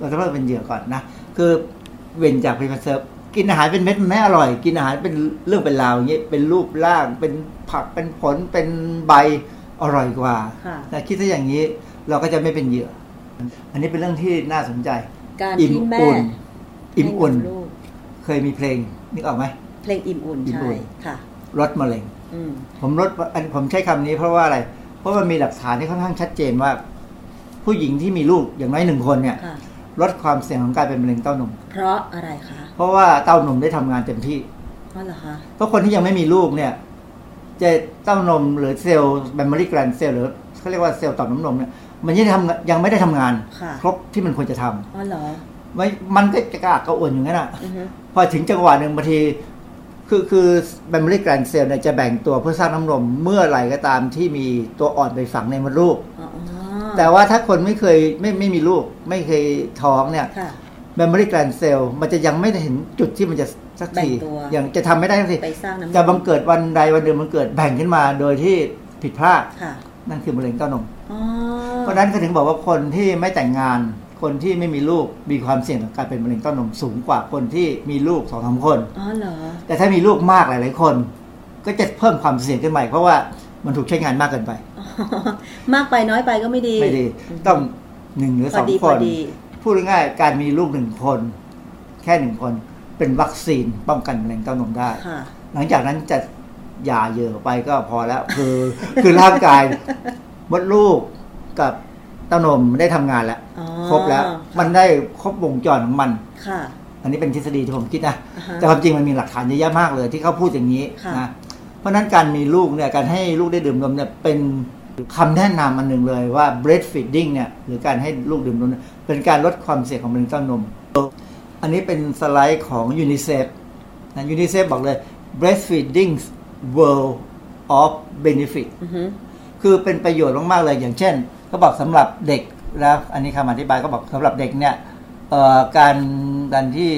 เราต้องเริ่มเป็นเหยื่อก่อนนะคือเว้นจากผลิตภัณฑ์เสริม กินอาหารเป็นเม็ดมันไม่อร่อย กินอาหารเป็นเรื่องเป็นราวอย่างเงี้ยเป็นรูปร่างเป็นผักเป็นผลเป็นใบอร่อยกว่าค่ะแต่คิดถ้าอย่างนี้เราก็จะไม่เป็นเหยื่อ อันนี้เป็นเรื่องที่น่าสนใจ การอิ่มที่แม่อุ่นอิ่มอุ่นให้ลูกเคยมีเพลงนึกออกไหมเพลงอิ่มอุ่นอิ่มใช่อุ่นค่ะลดมะเร็งอืมผมลดอันผมใช้คำนี้เพราะว่าอะไร เพราะมันมีหลักฐานที่ค่อนข้างชัดเจนว่า ผู้หญิงที่มีลูกอย่างน้อยหนึ่งคนเนี่ยค่ะ ลดความเสี่ยงของการเป็นมะเร็งเต้านม เพราะอะไรคะ เพราะว่าเต้านมได้ทำงานเต็มที่เพราะเหรอคะ เพราะคนที่ยังไม่มีลูกเนี่ย จะเต้านมหรือเซลล์ mammary gland cell หรือเขาเรียกว่าเซลล์ต่อมน้ำนมเนี่ยมันยังทำยังไม่ได้ทำงานค่ะครบที่มันควรจะทำอ๋อเหรอไม่มันก็จะกระอักกระอ่วนอย่างนั้นอะอือฮึพอถึงจังหวะหนึ่งบางทีคือคือ mammary gland cell เนี่ยจะแบ่งตัวเพื่อสร้างน้ำนมเมื่อไหร่ก็ตามที่มีตัวอ่อนไปฝังในมดลูกอ๋อ แต่ว่าถ้าคนไม่เคยไม่ไม่มีลูก ไม่เคยท้องเนี่ยค่ะ mammary gland cell มันจะยังไม่ได้เห็นจุดที่มันจะสักทีแบ่งตัวอย่างจะทำไม่ได้สักทีไปสร้างน้ำจะบังเกิดวันใดวันหนึ่งมันเกิดแบ่งขึ้นมาโดยที่ผิดพลาดค่ะนั่นคือมะเร็งเต้านมอ๋อเพราะฉะนั้นก็ถึงบอกว่าคนที่ไม่แต่งงาน คนที่ไม่มีลูกมีความเสี่ยงต่อการเป็นมะเร็งเต้านมสูงกว่าคนที่มีลูกสองสามคนอ๋อเหรอแต่ถ้ามีลูกมากหลาย ๆ คน ก็จะเพิ่มความเสี่ยงขึ้นใหม่เพราะว่า มันถูกใช้งานมากเกินไปอ๋อมากไปน้อยไปก็ไม่ดี ไม่ดี ต้องหนึ่งหรือพสอองดีคพอนดีพูดง่ายๆการมีลูกหนึ่งคน แค่หนึ่งคนเป็นวัคซีนป้องกันมะเร็งเต้านมได้ค่ะหลังจากนั้นจะหย่าเหยื่อไปก็พอแล้ว คือ คือร่างกายมดลูกกับเต้านมได้ทำงานแล้วอ๋อครบแล้ว มันได้ครบวงจรของมันค่ะอันนี้เป็นทฤษฎีที่ผมคิดนะอ่าฮะแต่ความจริงมันมีหลักฐานเยอะแยะมากเลย ที่เขาพูดอย่างนี้ค่ะนะ เพราะฉะนั้นการมีลูกเนี่ยการให้ลูกได้ดื่มนมเนี่ยเป็นคำแนะนำอันหนึ่งเลยว่า breastfeeding เนี่ยหรือการให้ลูกดื่มนมเนี่ยเป็นการลดความเสี่ยงของมะเร็งเต้านม อันนี้เป็นสไลด์ของยูนิเซฟนะยูนิเซฟบอกเลย breastfeeding world of benefit อือฮึคือเป็นประโยชน์มาก ๆ เลยอย่างเช่นเขาบอกสำหรับเด็กแล้วอันนี้คำอธิบายก็บอกสำหรับเด็กเนี่ยเอ่อการการที่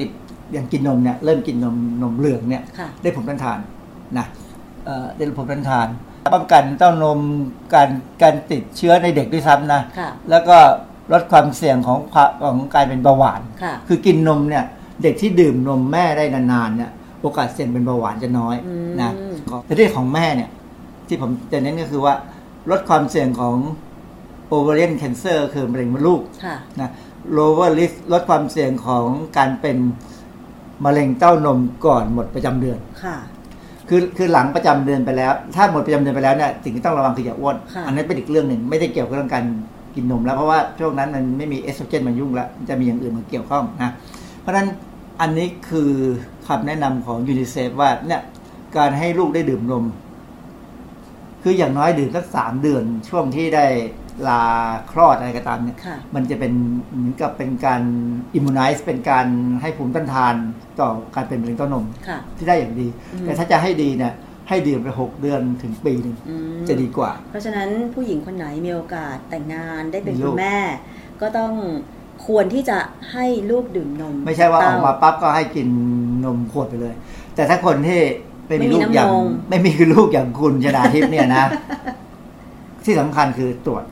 ยังกินนมเนี่ยเริ่มกินนมนมเหลืองเนี่ยค่ะได้ผลต้านทานนะ เอ่อได้ผลต้านทานป้องกันเต้านมการการติดเชื้อในเด็กด้วยซ้ำนะค่ะแล้วก็ลดความเสี่ยงของความของการเป็นเบาหวานค่ะคือกินนมเนี่ย เด็กที่ดื่มนมแม่ได้นานๆเนี่ยโอกาสเสี่ยงเป็นเบาหวานจะน้อยอืมนะแต่ที่ของแม่เนี่ย ที่ผมจะเน้นก็คือว่าลดความเสี่ยงของ ovarian cancer คือมะเร็งมดลูกค่ะนะ lower risk ลดความเสี่ยงของการเป็นมะเร็งเต้านมก่อนหมดประจำเดือน ค่ะคือคือหลังประจำเดือนไปแล้ว ถ้าหมดประจำเดือนไปแล้วเนี่ยสิ่งที่ต้องระวังคืออย่าอ้วนค่ะอันนั้นเป็นอีกเรื่องหนึ่งไม่ได้เกี่ยวกับเรื่องการกินนมแล้วเพราะว่าช่วงนั้นมันไม่มีเอสโตรเจนมายุ่งแล้วมันจะมีอย่างอื่นมาเกี่ยวข้องนะเพราะฉะนั้นอันนี้คือคำแนะนำของยูนิเซฟว่าเนี่ยการให้ลูกได้ดื่มนม คืออย่างน้อยดื่มสักสามเดือนช่วงที่ได้ ลาคลอดอะไรก็ตามเนี่ยค่ะมันจะเป็นเหมือนกับเป็นการ immunize เป็นการให้ภูมิต้านทานต่อการเป็นมะเร็งเต้านมค่ะที่ได้อย่างดีอืมแต่ถ้าจะให้ดีเนี่ยให้ดื่มไปหกเดือนถึงปีหนึ่งอืมจะดีกว่า เพราะฉะนั้นผู้หญิงคนไหนมีโอกาสแต่งงานได้เป็นมีลูคุกณแม่ ก็ต้องควรที่จะให้ลูกดื่มนม ไม่ใช่ว่าอเต้อกมาปั๊บก็ให้กินนมขวดไปเลย แต่ถ้าคนที่ไม่มีลูกอย่าง ไม่มีน้ำนมไม่มีลูกอย่างคุณชนาทิพย์เนี่ยนะ ที่สำคัญคือตรวจ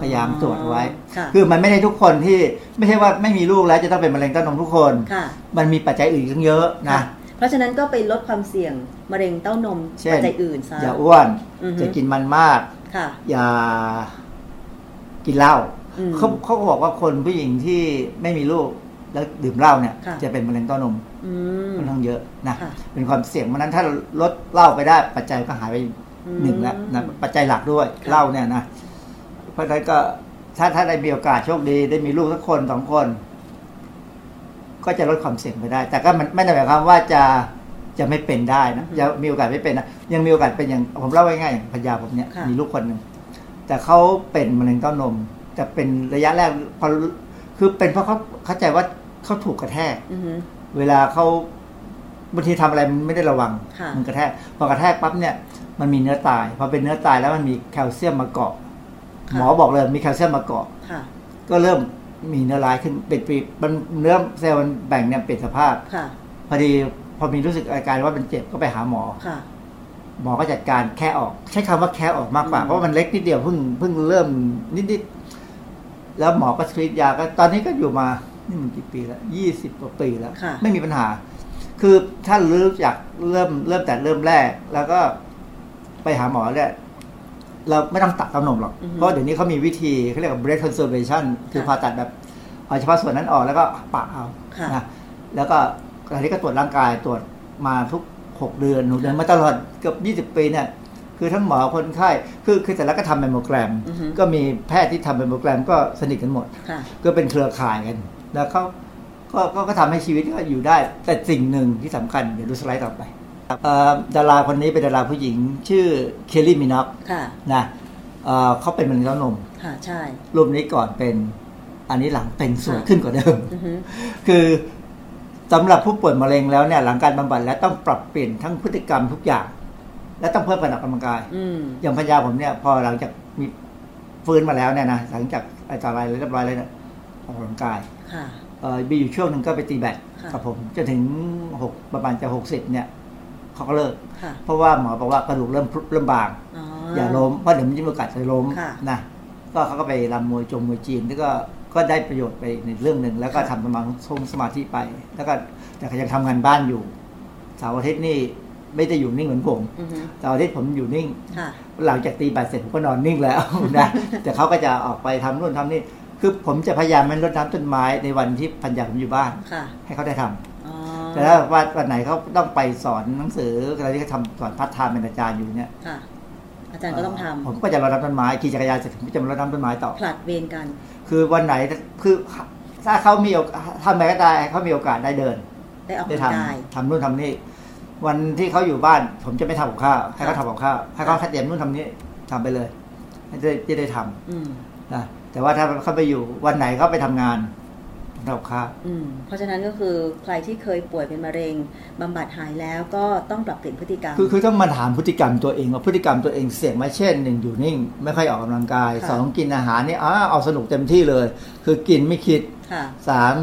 พยายามตรวจไว้ค่ะคือมันไม่ได้ทุกคนที่ไม่ใช่ว่าไม่มีลูกแล้วจะต้องเป็นมะเร็งเต้านมทุกคนค่ะมันมีปัจจัยอื่นอีกตั้งเยอะนะเพราะฉะนั้นก็ไปลดความเสี่ยงมะเร็งเต้านมเช่นปัจจัยอื่นซะอย่าอ้วนอือฮึจะกินมันมากค่ะอย่ากินเหล้าอืมเขาเขาก็บอกว่าคนผู้หญิงที่ไม่มีลูกแล้วดื่มเหล้าเนี่ยค่ะจะเป็นมะเร็งเต้านมอืมค่อนข้างเยอะนะค่ะเป็นความเสี่ยงเพราะฉะนั้นถ้าลดเหล้าไปได้ปัจจัยก็หายไปอืมหนึ่งแล้วนะปัจจัยหลักด้วยค่ะเหล้าเนี่ยนะ เพราะฉะนั้นก็ถ้าถ้าได้มีโอกาสโชคดี ได้มีลูกสักคนสองคน ก็จะลดความเสี่ยงไปได้ แต่ก็มันไม่ได้หมายความว่าจะจะไม่เป็นได้นะจะมีโอกาสไม่เป็นนะยังมีโอกาสเป็นอย่างผมเล่าง่ายๆอย่างพันยาผมเนี่ยค่ะ มีลูกคนหนึ่งแต่เขาเป็นมะเร็งเต้านม แต่เป็นระยะแรกพอคือเป็นเพราะเขาเข้าใจว่าเขาถูกกระแทก อือฮึเวลาเขาบางทีทำอะไรมันไม่ได้ระวัง ค่ะ มันกระแทกพอกระแทกปั๊บเนี่ย มันมีเนื้อตายพอเป็นเนื้อตายแล้วมันมีแคลเซียมมาเกาะค่ะ หมอบอกเลยมีแคลเซียมมาเกาะค่ะก็เริ่มมีเนื้อร้ายขึ้นเป็นปีมันเนื้อเซลล์มันแบ่งเนี่ยเปลี่ยนสภาพค่ะพอดีพอมีรู้สึกอาการว่ามันเจ็บก็ไปหาหมอค่ะหมอก็จัดการแค่ออก ใช้คำว่าแค่ออกมากกว่าอืมเพราะว่ามันเล็กนิดเดียวเพิ่งเพิ่งเริ่มนิดๆแล้วหมอก็ฉีดยาก็ตอนนี้ก็อยู่มานี่มันกี่ปีแล้วยี่สิบกว่าปีแล้วค่ะไม่มีปัญหา คือถ้ารู้จักเริ่มเริ่มแต่เริ่มแรก แล้วก็ไปหาหมอเนี่ย เราไม่ต้องตัดเต้านมหรอกอือฮึเพราะเดี๋ยวนี้เขามีวิธีเขาเรียกว่า breast conservation คือผ่าตัดแบบเอาเฉพาะส่วนนั้นออกแล้วก็ปะเอาค่ะนะแล้วก็อันนี้ก็ตรวจร่างกายตรวจมาทุกหกเดือนหกเดือนมาตลอดเกือบยี่สิบปีเนี่ยคือทั้งหมอคนไข้คือคือแต่ละก็ทำ mammogram อือฮึก็มีแพทย์ที่ทำ mammogram ก็สนิทกันหมดค่ะก็เป็นเครือข่ายกัน แล้วเขาก็ก็ก็ทำให้ชีวิตก็อยู่ได้ แต่สิ่งหนึ่งที่สำคัญเดี๋ยวดูสไลด์ต่อไป เอ่อดาราคนนี้เป็นดาราผู้หญิง ชื่อ Kylie Minogue ค่ะนะเอ่อเขาเป็นมะเร็งเต้านมค่ะใช่รูปนี้ก่อนเป็นอันนี้หลังเป็นสวยค่ะขึ้นกว่าเดิมอือฮึคือสำหรับผู้ป่วยมะเร็งแล้วเนี่ยหลังการบำบัดแล้วต้องปรับเปลี่ยนทั้งพฤติกรรมทุกอย่าง และต้องเพิ่มการออกกำลังกายอืมอย่างพัญญาผมเนี่ย พอหลังจากมีฟื้นมาแล้วเนี่ยนะหลังจากไอ้ตาอะไรเรียบร้อยเลยเนี่ยออกกำลังกายค่ะเออมีอยู่ช่วงหนึ่งก็ไปตีแบดค่ะกับผมจนถึงหกประมาณจะหกสิบเนี่ย เขาก็เลิกค่ะเพราะว่าหมอบอกว่ากระดูกเริ่มพรุดเริ่มบางอ๋ออย่าล้มเพราะเดี๋ยวมันจะมีโอกาสจะล้มค่ะนะก็เขาก็ไปรำมวยจงมวยจีนแล้วก็ก็ได้ประโยชน์ไปในเรื่องหนึ่งแล้วก็ทำสมาธิทรงสมาธิไป แล้วก็แต่ก็ยังทำงานบ้านอยู่เสาร์อาทิตย์นี่ไม่ได้อยู่นิ่งเหมือนผมอือฮึเสาร์อาทิตย์ผมอยู่นิ่งค่ะหลังจากตีบาดเสร็จผมก็นอนนิ่งแล้วนะแต่เขาก็จะออกไปทำนู่นทำนี่คือผมจะพยายามไม่รดน้ำต้นไม้ในวันที่พันยาผมอยู่บ้านค่ะให้เขาได้ทำอ๋อ แต่ถ้าว่าวันไหนเขาต้องไปสอนหนังสืออะไรที่เขาทำสอนพัฒน์ไทม์เป็นอาจารย์อยู่เนี่ยค่ะ อาจารย์ก็ต้องทำผมก็จะรดน้ำต้นไม้ขี่จักรยานเสร็จผมก็จะมารดน้ำต้นไม้ต่อผลัดเวรกัน คือวันไหนคือถ้าเขามีโอกาสทำอะไรก็ได้ให้เขามีโอกาสได้เดิน ได้ออกได้กำลังกายทำทำนู่นทำนี่วันที่เขาอยู่บ้าน ผมจะไม่ทำกับข้าวให้เขาทำกับข้าวให้เขาเตรียมนู่นทำนี่ทำไปเลยให้ได้จะได้ทำอืมนะแต่ว่าถ้าเขาไปอยู่วันไหนเขาไปทำงาน ทำกับข้าวอืมเพราะฉะนั้นก็คือใครที่เคยป่วยเป็นมะเร็งบำบัดหายแล้วก็ต้องปรับเปลี่ยนพฤติกรรม คือคือต้องมาถามพฤติกรรมตัวเองว่าพฤติกรรมตัวเองเสี่ยงไหมเช่นหนึ่งอยู่นิ่ง ไม่ค่อยออกกำลังกายค่ะสองกินอาหารนี่อ้าเอาสนุกเต็มที่เลย คือกินไม่คิดค่ะสาม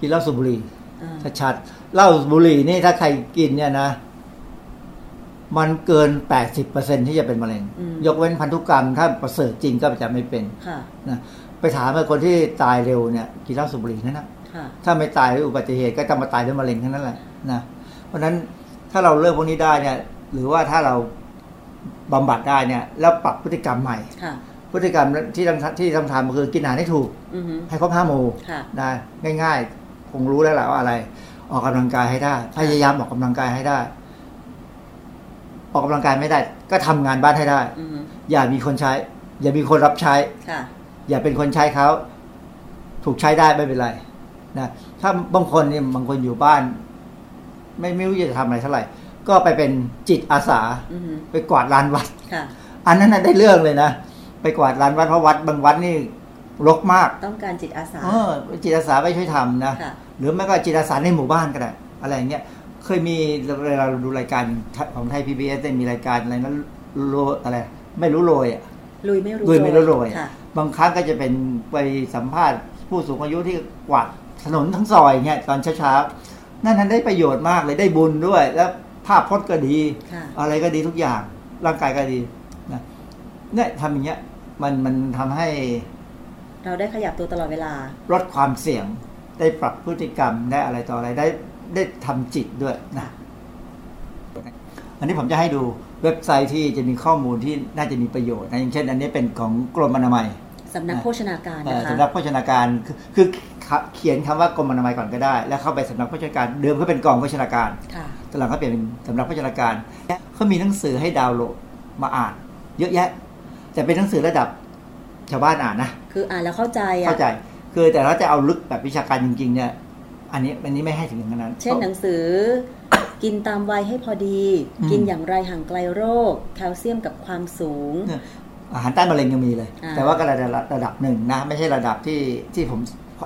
กินเหล้าสูบบุหรี่อ่าชัดๆเหล้าบุหรี่นี่ถ้าใครกินเนี่ยนะมันเกินแปดสิบเปอร์เซ็นที่จะเป็นมะเร็งอืมยกเว้นพันธุกรรม ถ้าประเสริฐจริงก็จะไม่เป็นค่ะนะ ไปถามไอ้คนที่ตายเร็วเนี่ยกินเหล้าสูบบุหรี่นั่นนะค่ะถ้าไม่ตายด้วยอุบัติเหตุก็ต้องมาตายด้วยมะเร็งทั้งนั้นแหละนะเพราะฉะนั้นถ้าเราเลิกพวกนี้ได้เนี่ย หรือว่าถ้าเราบำบัดได้เนี่ย แล้วปรับพฤติกรรมใหม่ค่ะพฤติกรรมที่ต้องที่ต้องทำก็คือกินอาหารให้ถูกอือฮึให้ครบห้าหมู่ค่ะนะง่าย ๆ คงรู้แล้วแหละว่าอะไร ออกกำลังกายให้ได้พยายามออกกำลังกายให้ได้ ออกกำลังกายไม่ได้ ก็ทำงานบ้านให้ได้อือฮึอย่ามีคนใช้ อย่ามีคนรับใช้ค่ะ อย่าเป็นคนใช้เขา ถูกใช้ได้ไม่เป็นไรนะถ้าบางคนเนี่ยบางคนอยู่บ้าน ไม่ไม่รู้จะทำอะไรเท่าไหร่ ก็ไปเป็นจิตอาสาอือฮึไปกวาดลานวัดค่ะอันนั้นนะได้เรื่องเลยนะไปกวาดลานวัดเพราะวัดบางวัดนี่รกมาก ต้องการจิตอาสาเออจิตอาสาไปช่วยทำนะค่ะหรือไม่ก็จิตอาสาในหมู่บ้านก็ได้อะไรอย่างเงี้ยเคยมีเวลาเราดูรายการของไทยพีบีเอสมีรายการอะไรนั้นโรอะไรไม่รู้โรยอะลุยไม่รู้ลุยไม่รู้โรยค่ะ บางครั้งก็จะเป็นไปสัมภาษณ์ ผู้สูงอายุที่กวาดถนนทั้งซอยเงี้ยตอนเช้าๆนั่นท่านได้ประโยชน์มากเลยได้บุญด้วย แล้วภาพพจน์ก็ดี อะไรก็ดีทุกอย่าง ร่างกายก็ดีนะเนี่ยทำอย่างเงี้ยมันมันทำให้ เราได้ขยับตัวตลอดเวลา ลดความเสี่ยงได้ปรับพฤติกรรมได้อะไรต่ออะไรได้ได้ทำจิตด้วยนะอันนี้ผมจะให้ดู เว็บไซต์ที่จะมีข้อมูลที่น่าจะมีประโยชน์นะอย่างเช่น อันนี้เป็นของกรมอนามัยสำนักโภชนาการเอ่อนะคะสำนักโภชนาการคือคือเขียนคำว่ากรมอนามัยก่อนก็ได้ แล้วเข้าไปสำนักโภชนาการเดิมก็เป็นกองโภชนาการค่ะตอนหลังเขาเปลี่ยนเป็นสำนักโภชนาการเขามีหนังสือให้ดาวน์โหลดมาอ่าน เยอะแยะ แต่เป็นหนังสือระดับชาวบ้านอ่านนะคืออ่านแล้วเข้าใจอะเข้าใจ คือแต่ถ้าจะเอาลึกแบบวิชาการจริงๆเนี่ยอันนี้อันนี้ไม่ให้ถึงอย่างนั้น เช่นหนังสือ กินตามวัยให้พอดีอืมกินอย่างไรห่างไกลโรค แคลเซียมกับความสูงเนี่ยอาหารต้านมะเร็งยังมีเลยอ่าแต่ว่าก็ระดับระดับหนึ่งนะ ไม่ใช่ระดับที่ที่ผม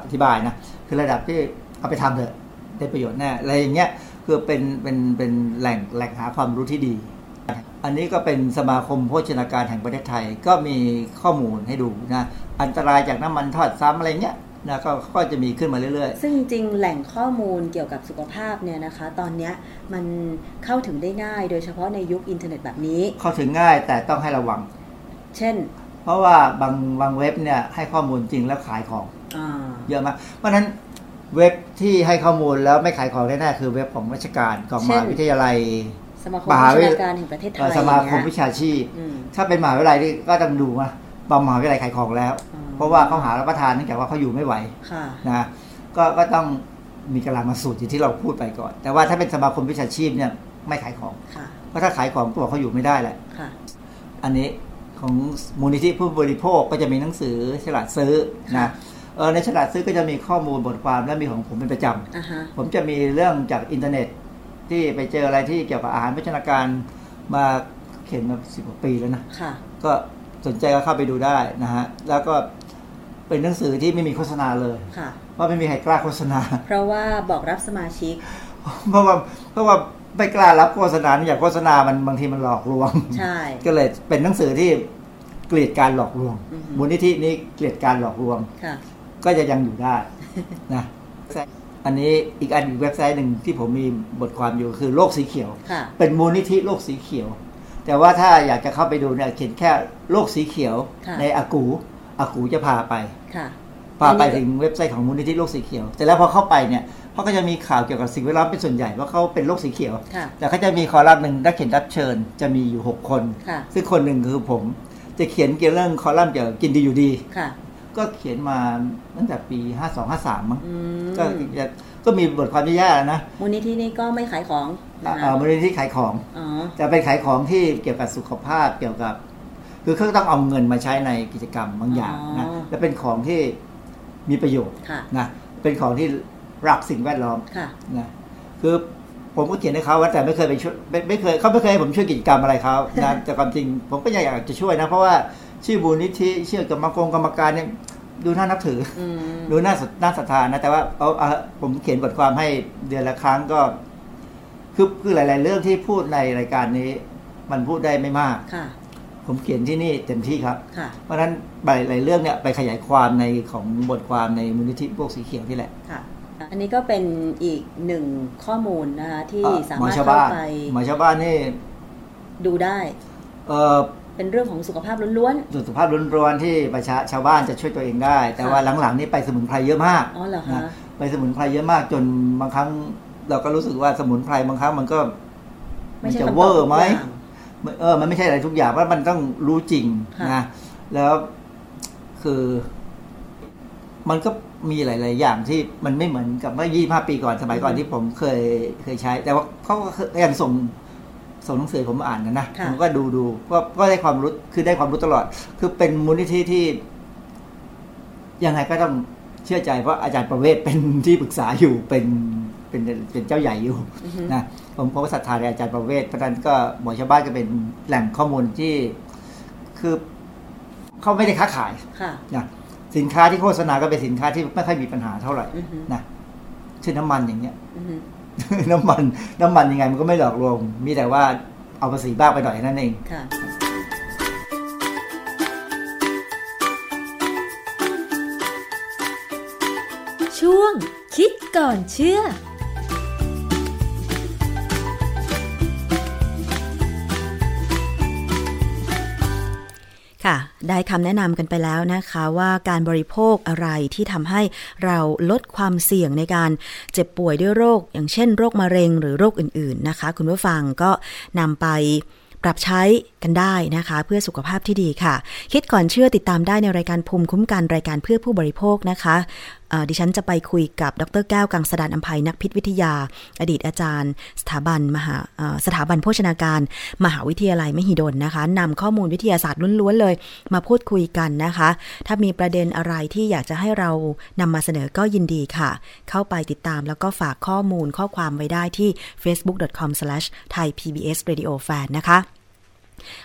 อธิบายนะ คือระดับที่เอาไปทำเถอะได้ประโยชน์แน่อะไรอย่างเงี้ยคือเป็นเป็นเป็นแหล่งแหล่งหาความรู้ที่ดี อันนี้ก็เป็นสมาคมโภชนาการแห่งประเทศไทยก็มีข้อมูลให้ดูนะ อันตรายจากน้ำมันทอดซ้ำอะไรเงี้ย นะก็ก็จะมีขึ้นมาเรื่อยซึ่งจริงๆแหล่งข้อมูลเกี่ยวกับสุขภาพเนี่ยนะคะ ตอนเนี้ยมันเข้าถึงได้ง่าย โดยเฉพาะในยุคอินเทอร์เน็ตแบบนี้ๆเข้าถึงง่ายแต่ต้องให้ระวัง เช่น เพราะว่าบางบางเว็บเนี่ยให้ข้อมูลจริงแล้วขายของอ่าเยอะมากเพราะฉะนั้นเว็บที่ให้ข้อมูลแล้วไม่ขายของแน่ๆคือเว็บของราชการของมหาวิทยาลัยสมาคมมโภหาชวิทยานาการแห่งประเทศไทเอ่อยสมาคมเนี่ยวิชาชีพอืมถ้าเป็นมหาวิทยาลัยนี่ก็ต้องดูนะ บางมหาวิทยาลัยขายของแล้วอ๋อเพราะว่าเขาหารับประทานเนื่องจากว่าเขาอยู่ไม่ไหวค่ะนะก็ก็ต้องมีกำลังมาสูตรอย่างที่เราพูดไปก่อน แต่ว่าถ้าเป็นสมาคมวิชาชีพเนี่ยไม่ขายของค่ะเพราะถ้าขายของตัวเขาอยู่ไม่ได้แหละค่ะอันนี้ของมูลนิธิผู้บริโภคก็จะมีหนังสือฉลาดซื้อนะเออในฉลาดซื้อก็จะมีข้อมูลบทความและมีของผมเป็นประจำอ่าฮะผมจะมีเรื่องจากอินเทอร์เน็ตที่ไปเจออะไรที่เกี่ยวกับอาหารพัฒนาการมาเขียนมาสิบกว่าปีแล้วนะค่ะก็ สนใจก็เข้าไปดูได้นะฮะ แล้วก็เป็นหนังสือที่ไม่มีโฆษณาเลยค่ะเพราะไม่มีใครกล้าโฆษณา เพราะว่าบอกรับสมาชิก เพราะว่าเพราะว่าไม่กล้ารับโฆษณาอยากโฆษณามันบางทีมันหลอกลวง ใช่ ก็เลยเป็นหนังสือที่เกลียดการหลอกลวงอือฮึมูลนิธินี้เกลียดการหลอกลวงค่ะก็จะยังอยู่ได้นะ อันนี้อีกอันอีกเว็บไซต์หนึ่งที่ผมมีบทความอยู่คือโลกสีเขียวค่ะเป็นมูลนิธิโลกสีเขียว แต่ว่าถ้าอยากจะเข้าไปดูเนี่ยเขียนแค่โลกสีเขียวค่ะในอากูอากูจะพาไปค่ะพาไปอันนี้ถึงเว็บไซต์ของมูลนิธิโลกสีเขียวแต่แล้วพอเข้าไปเนี่ยเขาก็จะมีข่าวเกี่ยวกับสิ่งแวดล้อมเป็นส่วนใหญ่ว่าเขาเป็นโลกสีเขียวค่ะแต่เขาจะมีคอลัมน์หนึ่งนักเขียนรับเชิญจะมีอยู่หกคนค่ะซึ่งคนหนึ่งคือผม จะเขียนเกี่ยวเรื่องคอลัมน์เกี่ยวกับกินดีอยู่ดีค่ะก็เขียนมาตั้งแต่ปี 52 53 มั้งอืมก็จะก็มีบทความแย่ๆนะมูลนิธินี้ก็ไม่ขายของนะอ่าคะ มูลนิธิขายของอ๋อจะเป็นขายของที่เกี่ยวกับสุขภาพเกี่ยวกับ คือเขาต้องเอาเงินมาใช้ในกิจกรรมบางอย่างนะและเป็นของที่มีประโยชน์ค่ะนะเป็นของที่รักสิ่งแวดล้อมค่ะนะคือผมก็เขียนให้เขาว่าแต่ไม่เคยไปช่วยไม่ไม่เคยเขาไม่เคยให้ผมช่วยกิจกรรมอะไรเขานะแต่ความจริงผมก็อยากจะช่วยนะเพราะว่าชื่อมูลนิธิชื่อกรรมกรกรรมการเนี่ยดูน่านับถืออืมดูน่าศรัทน่าศรัทธานะแต่ว่าเอาเอาผมเขียนบทความให้เดือนละครั้งก็ คือคือหลาย ๆ เรื่องที่พูดในรายการนี้ มันพูดได้ไม่มาก ค่ะ ผมเขียนที่นี่เต็มที่ครับ ค่ะ เพราะฉะนั้นหลายๆเรื่องเนี่ยไปขยายความในของบทความในมูลนิธิพวกสีเขียวนี่แหละ ค่ะ อันนี้ก็เป็นอีกหนึ่งข้อมูลนะคะที่เอ่อสาหมอมารถชาวเข้าบ้านไปหมอชาวบ้านนี่ดูได้ เอ่อ เป็นเรื่องของสุขภาพล้วน สุขภาพล้วนๆที่ประชาชาวบ้านจะช่วยตัวเองได้ แต่ว่าหลังๆนี่ไปสมุนไพรเยอะมากๆอ๋อเหรอนะคะไปสมุนไพรเยอะมากจนบางครั้ง เราก็รู้สึกว่าสมุนไพรบางครั้งมันก็ไม่มันใช่จะคำตอบเวอร์ไหมทุกอย่างเออ มันไม่ใช่อะไรทุกอย่างว่ามันต้องรู้จริงค่ะนะแล้วคือ มันก็มีหลาย ๆ อย่างที่มันไม่เหมือนกับเมื่อยี่ห้าปีก่อนสมัยก่อนที่ผมเคยเคยใช้ แต่ว่าเขาก็ยังส่งส่งหนังสือผมอ่านนะนะค่ะผมก็ดูดูก็ก็ได้ความรู้คือได้ความรู้ตลอด คือเป็นมูลนิธิที่ ยังไงก็ต้องเชื่อใจเพราะอาจารย์ประเวศเป็นที่ปรึกษาอยู่เป็น เป็นเป็นเจ้าใหญ่อยู่นะผมเพราะว่าศรัทธาในอาจารย์ประเวศเพราะฉะนั้นก็หมอชาวบ้านก็เป็นแหล่งข้อมูลที่คือเขาไม่ได้ค้าขายค่ะนะสินค้าที่โฆษณาก็เป็นสินค้าที่ไม่ค่อยมีปัญหาเท่าไหร่อือฮึนะเช่นน้ำมันอย่างเงี้ยอือฮึน้ำมัน น้ำมันยังไงมันก็ไม่หลอกลวงมีแต่ว่าเอาภาษีบ้างไปหน่อยนั่นเองค่ะช่วงคิดก่อนเชื่อ ได้คำแนะนำกันไปแล้วนะคะว่าการบริโภคอะไรที่ทำให้เราลดความเสี่ยงในการเจ็บป่วยด้วยโรค อย่างเช่นโรคมะเร็งหรือโรคอื่น ๆนะคะ คุณผู้ฟังก็นำไปปรับใช้กันได้นะคะ เพื่อสุขภาพที่ดีค่ะ คิดก่อนเชื่อติดตามได้ในรายการภูมิคุ้มกันรายการเพื่อผู้บริโภคนะคะ ดิฉันจะไปคุยกับดรแก้วกังสดานอัมภัยนักพิษวิทยา อดีตอาจารย์ สถาบันมหาสถาบันโภชนาการ มหาวิทยาลัยมหิดลนะคะนำข้อมูลวิทยาศาสตร์ล้วนๆเลย มาพูดคุยกันนะคะ ถ้ามีประเด็นอะไรที่อยากจะให้เรานำมาเสนอก็ยินดีค่ะ เข้าไปติดตามแล้วก็ฝากข้อมูลข้อความไว้ได้ที่ facebook.com/thaipbsradiofan นะคะ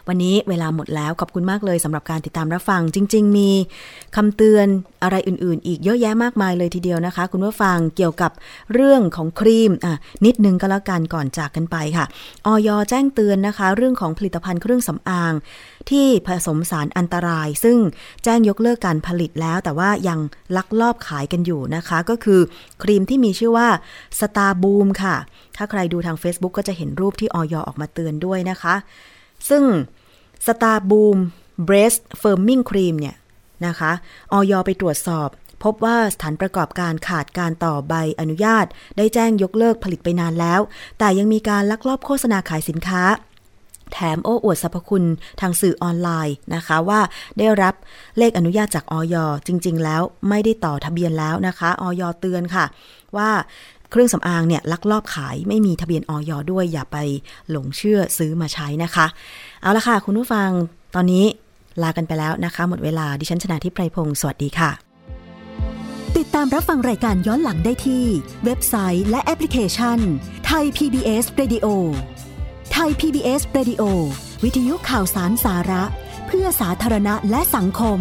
วันนี้เวลาหมดแล้วขอบคุณมากเลยสำหรับการติดตามรับฟัง จริง ๆ มีคำเตือนอะไรอื่น ๆ อีกเยอะแยะมากมายเลยทีเดียวนะคะ คุณผู้ฟังเกี่ยวกับเรื่องของครีมอะนิดนึงก็แล้วกันก่อนจากกันไปค่ะออยแจ้งเตือนนะคะ เรื่องของผลิตภัณฑ์เครื่องสำอาง ที่ผสมสารอันตราย ซึ่งแจ้งยกเลิกการผลิตแล้ว แต่ว่ายังลักลอบขายกันอยู่นะคะ ก็คือครีมที่มีชื่อว่าสตาร์บูมค่ะ ถ้าใครดูทาง Facebook ก็จะเห็นรูปที่ออยออกมาเตือนด้วยนะคะ ซึ่ง Star Boom Breast Firming Cream เนี่ยนะคะออยไปตรวจสอบ พบว่าสถานประกอบการขาดการต่อใบอนุญาต ได้แจ้งยกเลิกผลิตไปนานแล้ว แต่ยังมีการลักลอบโฆษณาขายสินค้า แถมโอ้อวดสรรพคุณทางสื่อออนไลน์นะคะว่าได้รับเลขอนุญาตจากออยจริง ๆ แล้วไม่ได้ต่อทะเบียนแล้วนะคะออยเตือนค่ะ ว่า เครื่องสำอางเนี่ยลักลอบขายไม่มีทะเบียนออยด้วยอย่าไปหลงเชื่อซื้อมาใช้นะคะ เอาละค่ะ คุณผู้ฟังตอนนี้ลากันไปแล้วนะคะ หมดเวลาดิฉันชนะทิพไพรพงศ์สวัสดีค่ะ ติดตามรับฟังรายการย้อนหลังได้ที่ เว็บไซต์และแอปพลิเคชันไทย PBS Radio ไทย PBS Radio วิทยุข่าวสารสาระ เพื่อสาธารณะและสังคม